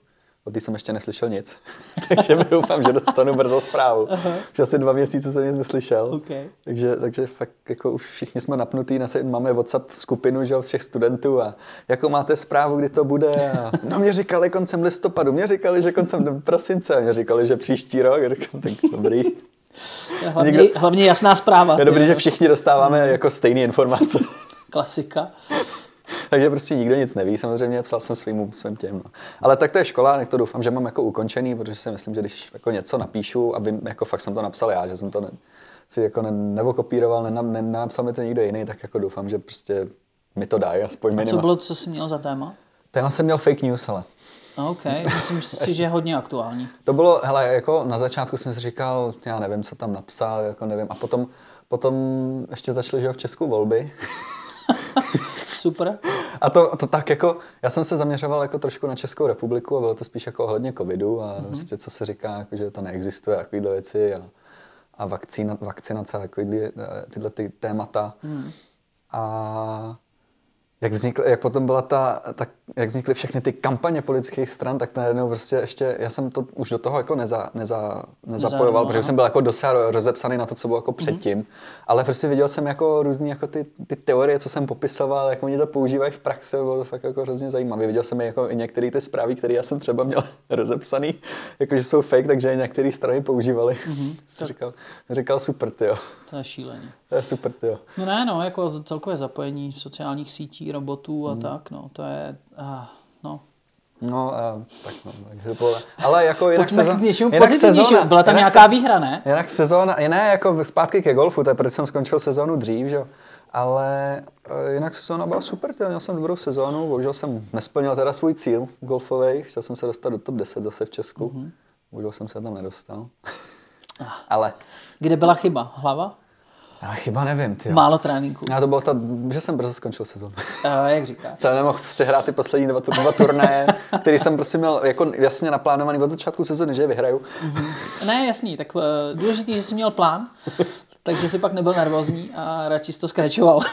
O té jsem ještě neslyšel nic, takže doufám, že dostanu brzo zprávu. Už asi dva měsíce jsem nic neslyšel. Okay. Takže, takže fakt jako už všichni jsme napnutí, na se, máme WhatsApp skupinu že, z všech studentů a jako máte zprávu, kdy to bude. A, no mě říkali koncem listopadu, mě říkali, že koncem prosince, mě říkali, že příští rok. Říkám, tak dobrý. Hlavně, Někdo- hlavně jasná zpráva. Je dobrý, ty že všichni dostáváme jako stejné informace. Klasika. Takže prostě nikdo nic neví, samozřejmě psal jsem svým, svým těm. No. Ale tak to je škola, tak to doufám, že mám jako ukončený, protože si myslím, že když jako něco napíšu a vím, jako fakt jsem to napsal já, že jsem to ne, si jako ne, nevokopíroval, ne, ne, nenapsal mi to nikdo jiný, tak jako doufám, že prostě mi to dají, aspoň A co bylo, co jsi měl za téma? Téma jsem měl fake news, ale No, OK, myslím si, že je hodně aktuální. to bylo, hele, jako na začátku jsem si říkal, já nevím, co tam napsal, jako nevím, a potom, potom ještě začaly, že v Česku volby. Super. A to, to tak jako, já jsem se zaměřoval jako trošku na Českou republiku a bylo to spíš jako ohledně covidu a Mhm. mm-hmm. prostě co se říká, jako, že to neexistuje, takovýhle věci a, a vakcína, vakcinace a takovýhle, eh, tyhle ty témata. Mm. A jak, vznikl, jak potom byla ta, tak jak vznikly všechny ty kampaně politických stran, tak najednou prostě ještě, já jsem to už do toho jako neza, neza, nezapojoval, protože jsem byl jako dosa rozepsaný na to, co bylo jako předtím, ale prostě viděl jsem jako různý jako ty, ty teorie, co jsem popisoval, jak oni to používají v praxi, bylo to fakt jako hrozně zajímavé. Viděl jsem jako i některé ty zprávy, které já jsem třeba měl rozepsaný, jakože jsou fake, takže některé strany používali. Mm-hmm. říkal, říkal super, tyjo. To je šíleně. To je super, tyjo. No ne, no, jako celkové zapojení sociálních sítí, robotů a tak, no, to je, ah, no. No, a, tak no, takže bylo, ale jako jinak Pojďme sezon- k něčemu jinak pozitivnějšímu. sezóna- Byla tam nějaká se- výhra, ne? Jinak sezóna, ne, jako zpátky ke golfu, to je proč jsem skončil sezónu dřív, že jo. Ale eh, jinak sezóna byla super, tyjo, měl jsem dobrou sezónu, bohužel jsem nesplnil teda svůj cíl golfový, chtěl jsem se dostat do top 10 zase v Česku, Mhm. mm-hmm. bohužel jsem se tam nedostal. Ah. ale, Kde byla chyba? Hlava? Ale chyba nevím, ty. Málo tréninku. Já to bylo ta, že jsem brzo skončil sezónu. Uh, jak říkáš? Jsem nemohl prostě hrát ty poslední dva, dva turnaje, který jsem prostě měl jako jasně naplánovaný od začátku sezóny, že je vyhraju. Ne, jasný, tak uh, důležitý, že jsi měl plán, takže si pak nebyl nervózní a radši jsi to skračoval.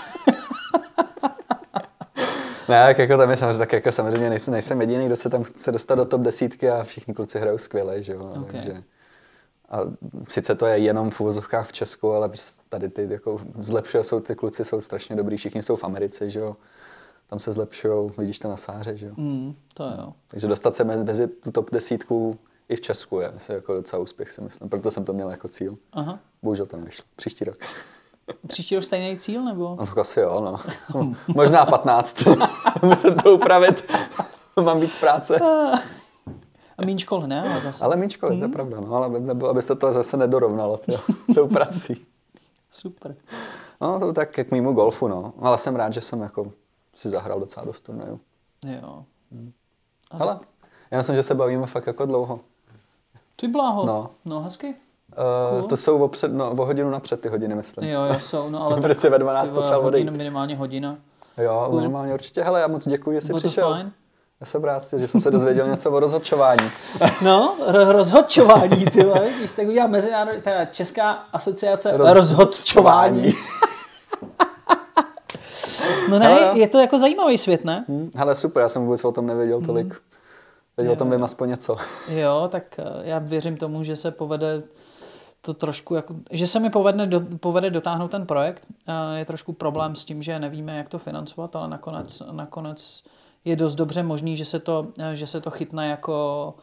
Ne, tak jako tam je samozřejmě, tak jako samozřejmě nejsem, nejsem jediný, kdo se tam chce dostat do top desítky a všichni kluci hrajou skvěle, že jo. Ok. Takže, a sice to je jenom v uvozovkách v Česku, ale prostě tady ty jako zlepšuje, jsou ty kluci jsou strašně dobrý, všichni jsou v Americe, že jo. Tam se zlepšují, vidíš to na sáře, že jo. mm, to jo. Takže dostat se mezi- tu top desítku i v Česku je myslím, jako docela úspěch, si myslím. Proto jsem to měl jako cíl. Aha. Bohužel to nešlo. Příští rok. Příští rok stejný cíl, nebo? No, asi jo, no. Možná 15. Musím to upravit. Mám víc práce. A míň školy, ne? Ale, zase. ale míň školy, hmm. to je pravda, no, ale nebylo, abyste to zase nedorovnalo tyjo, tou prací. Super. No, to tak k mýmu golfu, no. Ale jsem rád, že jsem jako si zahrál docela dost turnajů. Jo. Hmm. Hele, já myslím, že se bavíme fakt jako dlouho. Ty bláho. No. No, hezky. Uh, Cool. To jsou o, před, no, o hodinu napřed ty hodiny, myslím. Jo, jo, jsou, no ale... Prostě ve 12 ty vole, potřeboval hodina, odejít. minimálně hodina. Jo, Cool. minimálně určitě. Hele, já moc děkuji, že jsi Bylo to přišel. fajn. Já jsem rád, že jsem se dozvěděl něco o rozhodčování. No, ro- rozhodčování, ty když tak udělá mezinárodní, ta Česká asociace Roz- rozhodčování. No ne, Hele, je to jako zajímavý svět, ne? Hm, Hele, super, já jsem vůbec o tom nevěděl tolik. Teď o tom vím aspoň něco. Jo, tak eh, já věřím tomu, že se povede to trošku, jako, že se mi povede, do, povede dotáhnout ten projekt. Eh, Je trošku problém s tím, že nevíme, jak to financovat, ale nakonec, nakonec je dost dobře možný, že se to, že se to chytne jako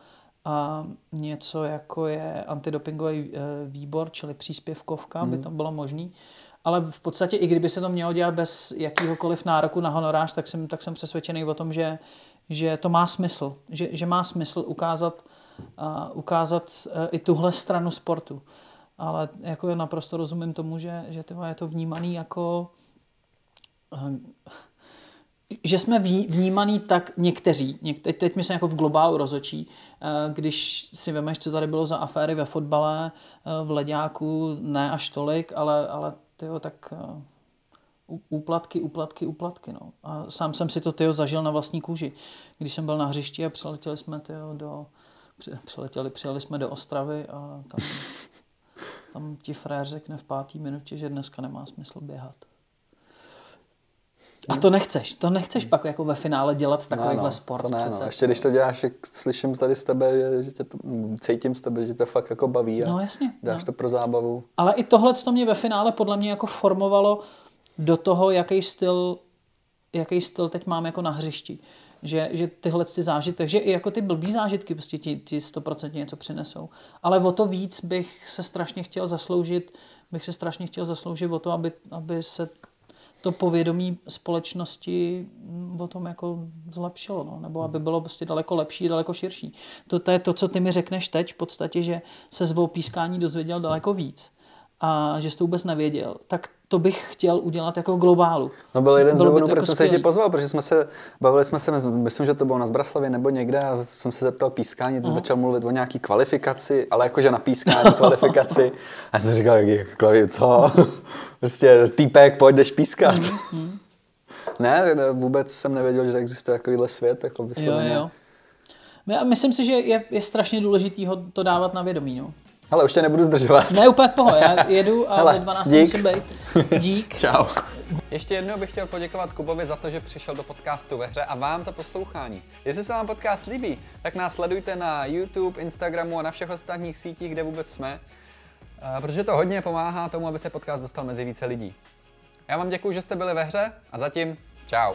a něco jako je antidopingový eh, výbor, čili příspěvkovka, hmm. by to bylo možný. Ale v podstatě, i kdyby se to mělo dělat bez jakýhokoliv nároku na honorář, tak jsem, tak jsem přesvědčený o tom, že, že to má smysl. Že, že má smysl ukázat, uh, ukázat uh, i tuhle stranu sportu. Ale jako já naprosto rozumím tomu, že, že je to vnímaný jako... Uh, že jsme vnímaný tak někteří, něk, teď, myslím jako v globálu rozočí, eh, když si vemeš, co tady bylo za aféry ve fotbale, eh, v leďáku, ne až tolik, ale, ale tyjo, tak eh, úplatky, úplatky, úplatky. No. A sám jsem si to tyjo, zažil na vlastní kůži. Když jsem byl na hřišti a přiletěli jsme tyjo, do, při- přiletěli, přijeli jsme do Ostravy a tam, tam ti frér řekne v páté minutě, že dneska nemá smysl běhat. A to nechceš, to nechceš pak jako ve finále dělat takovýhle sport to ne, přece. no. Ještě když to děláš, jak slyším tady z tebe, že, že tě to, mm, cítím z tebe, že to fakt jako baví a No jasně. dáš No. to pro zábavu. Ale i tohle to mě ve finále podle mě jako formovalo do toho, jaký styl, jaký styl teď mám jako na hřišti. Že, že tyhle ty zážitky, že i jako ty blbý zážitky prostě ti, ti 100% něco přinesou. Ale o to víc bych se strašně chtěl zasloužit, bych se strašně chtěl zasloužit o to, aby, aby se to povědomí společnosti mm, o tom jako zlepšilo, no? nebo aby bylo prostě daleko lepší, daleko širší. To, to je to, co ty mi řekneš teď, v podstatě, že se zvou pískání dozvěděl daleko víc a že jsi to vůbec nevěděl, tak to bych chtěl udělat jako v globálu. No byl jeden z Bylo by důvodů, proč jako jsem se tě pozval, protože jsme se, bavili jsme se, myslím, že to bylo na Zbraslavě nebo někde a jsem se zeptal pískání, ty začal mluvit o nějaký kvalifikaci, ale jakože na pískání kvalifikaci. A já jsem říkal, jak, klavi- co? prostě týpek, pojď, jdeš pískat. Mm, ne, ne, vůbec jsem nevěděl, že existuje takovýhle svět. Jako Jo, vysloveně. jo. Já myslím si, že je, je strašně důležitý ho to dávat na vědomí. No. Hele, už tě nebudu zdržovat. Ne úplně v pohodě, já jedu a Hele, ve 12 dík. musím být. Dík. Čau. Ještě jednou bych chtěl poděkovat Kubovi za to, že přišel do podcastu ve hře a vám za poslouchání. Jestli se vám podcast líbí, tak nás sledujte na YouTube, Instagramu a na všech ostatních sítích, kde vůbec jsme, eh, protože to hodně pomáhá tomu, aby se podcast dostal mezi více lidí. Já vám děkuji, že jste byli ve hře a zatím čau.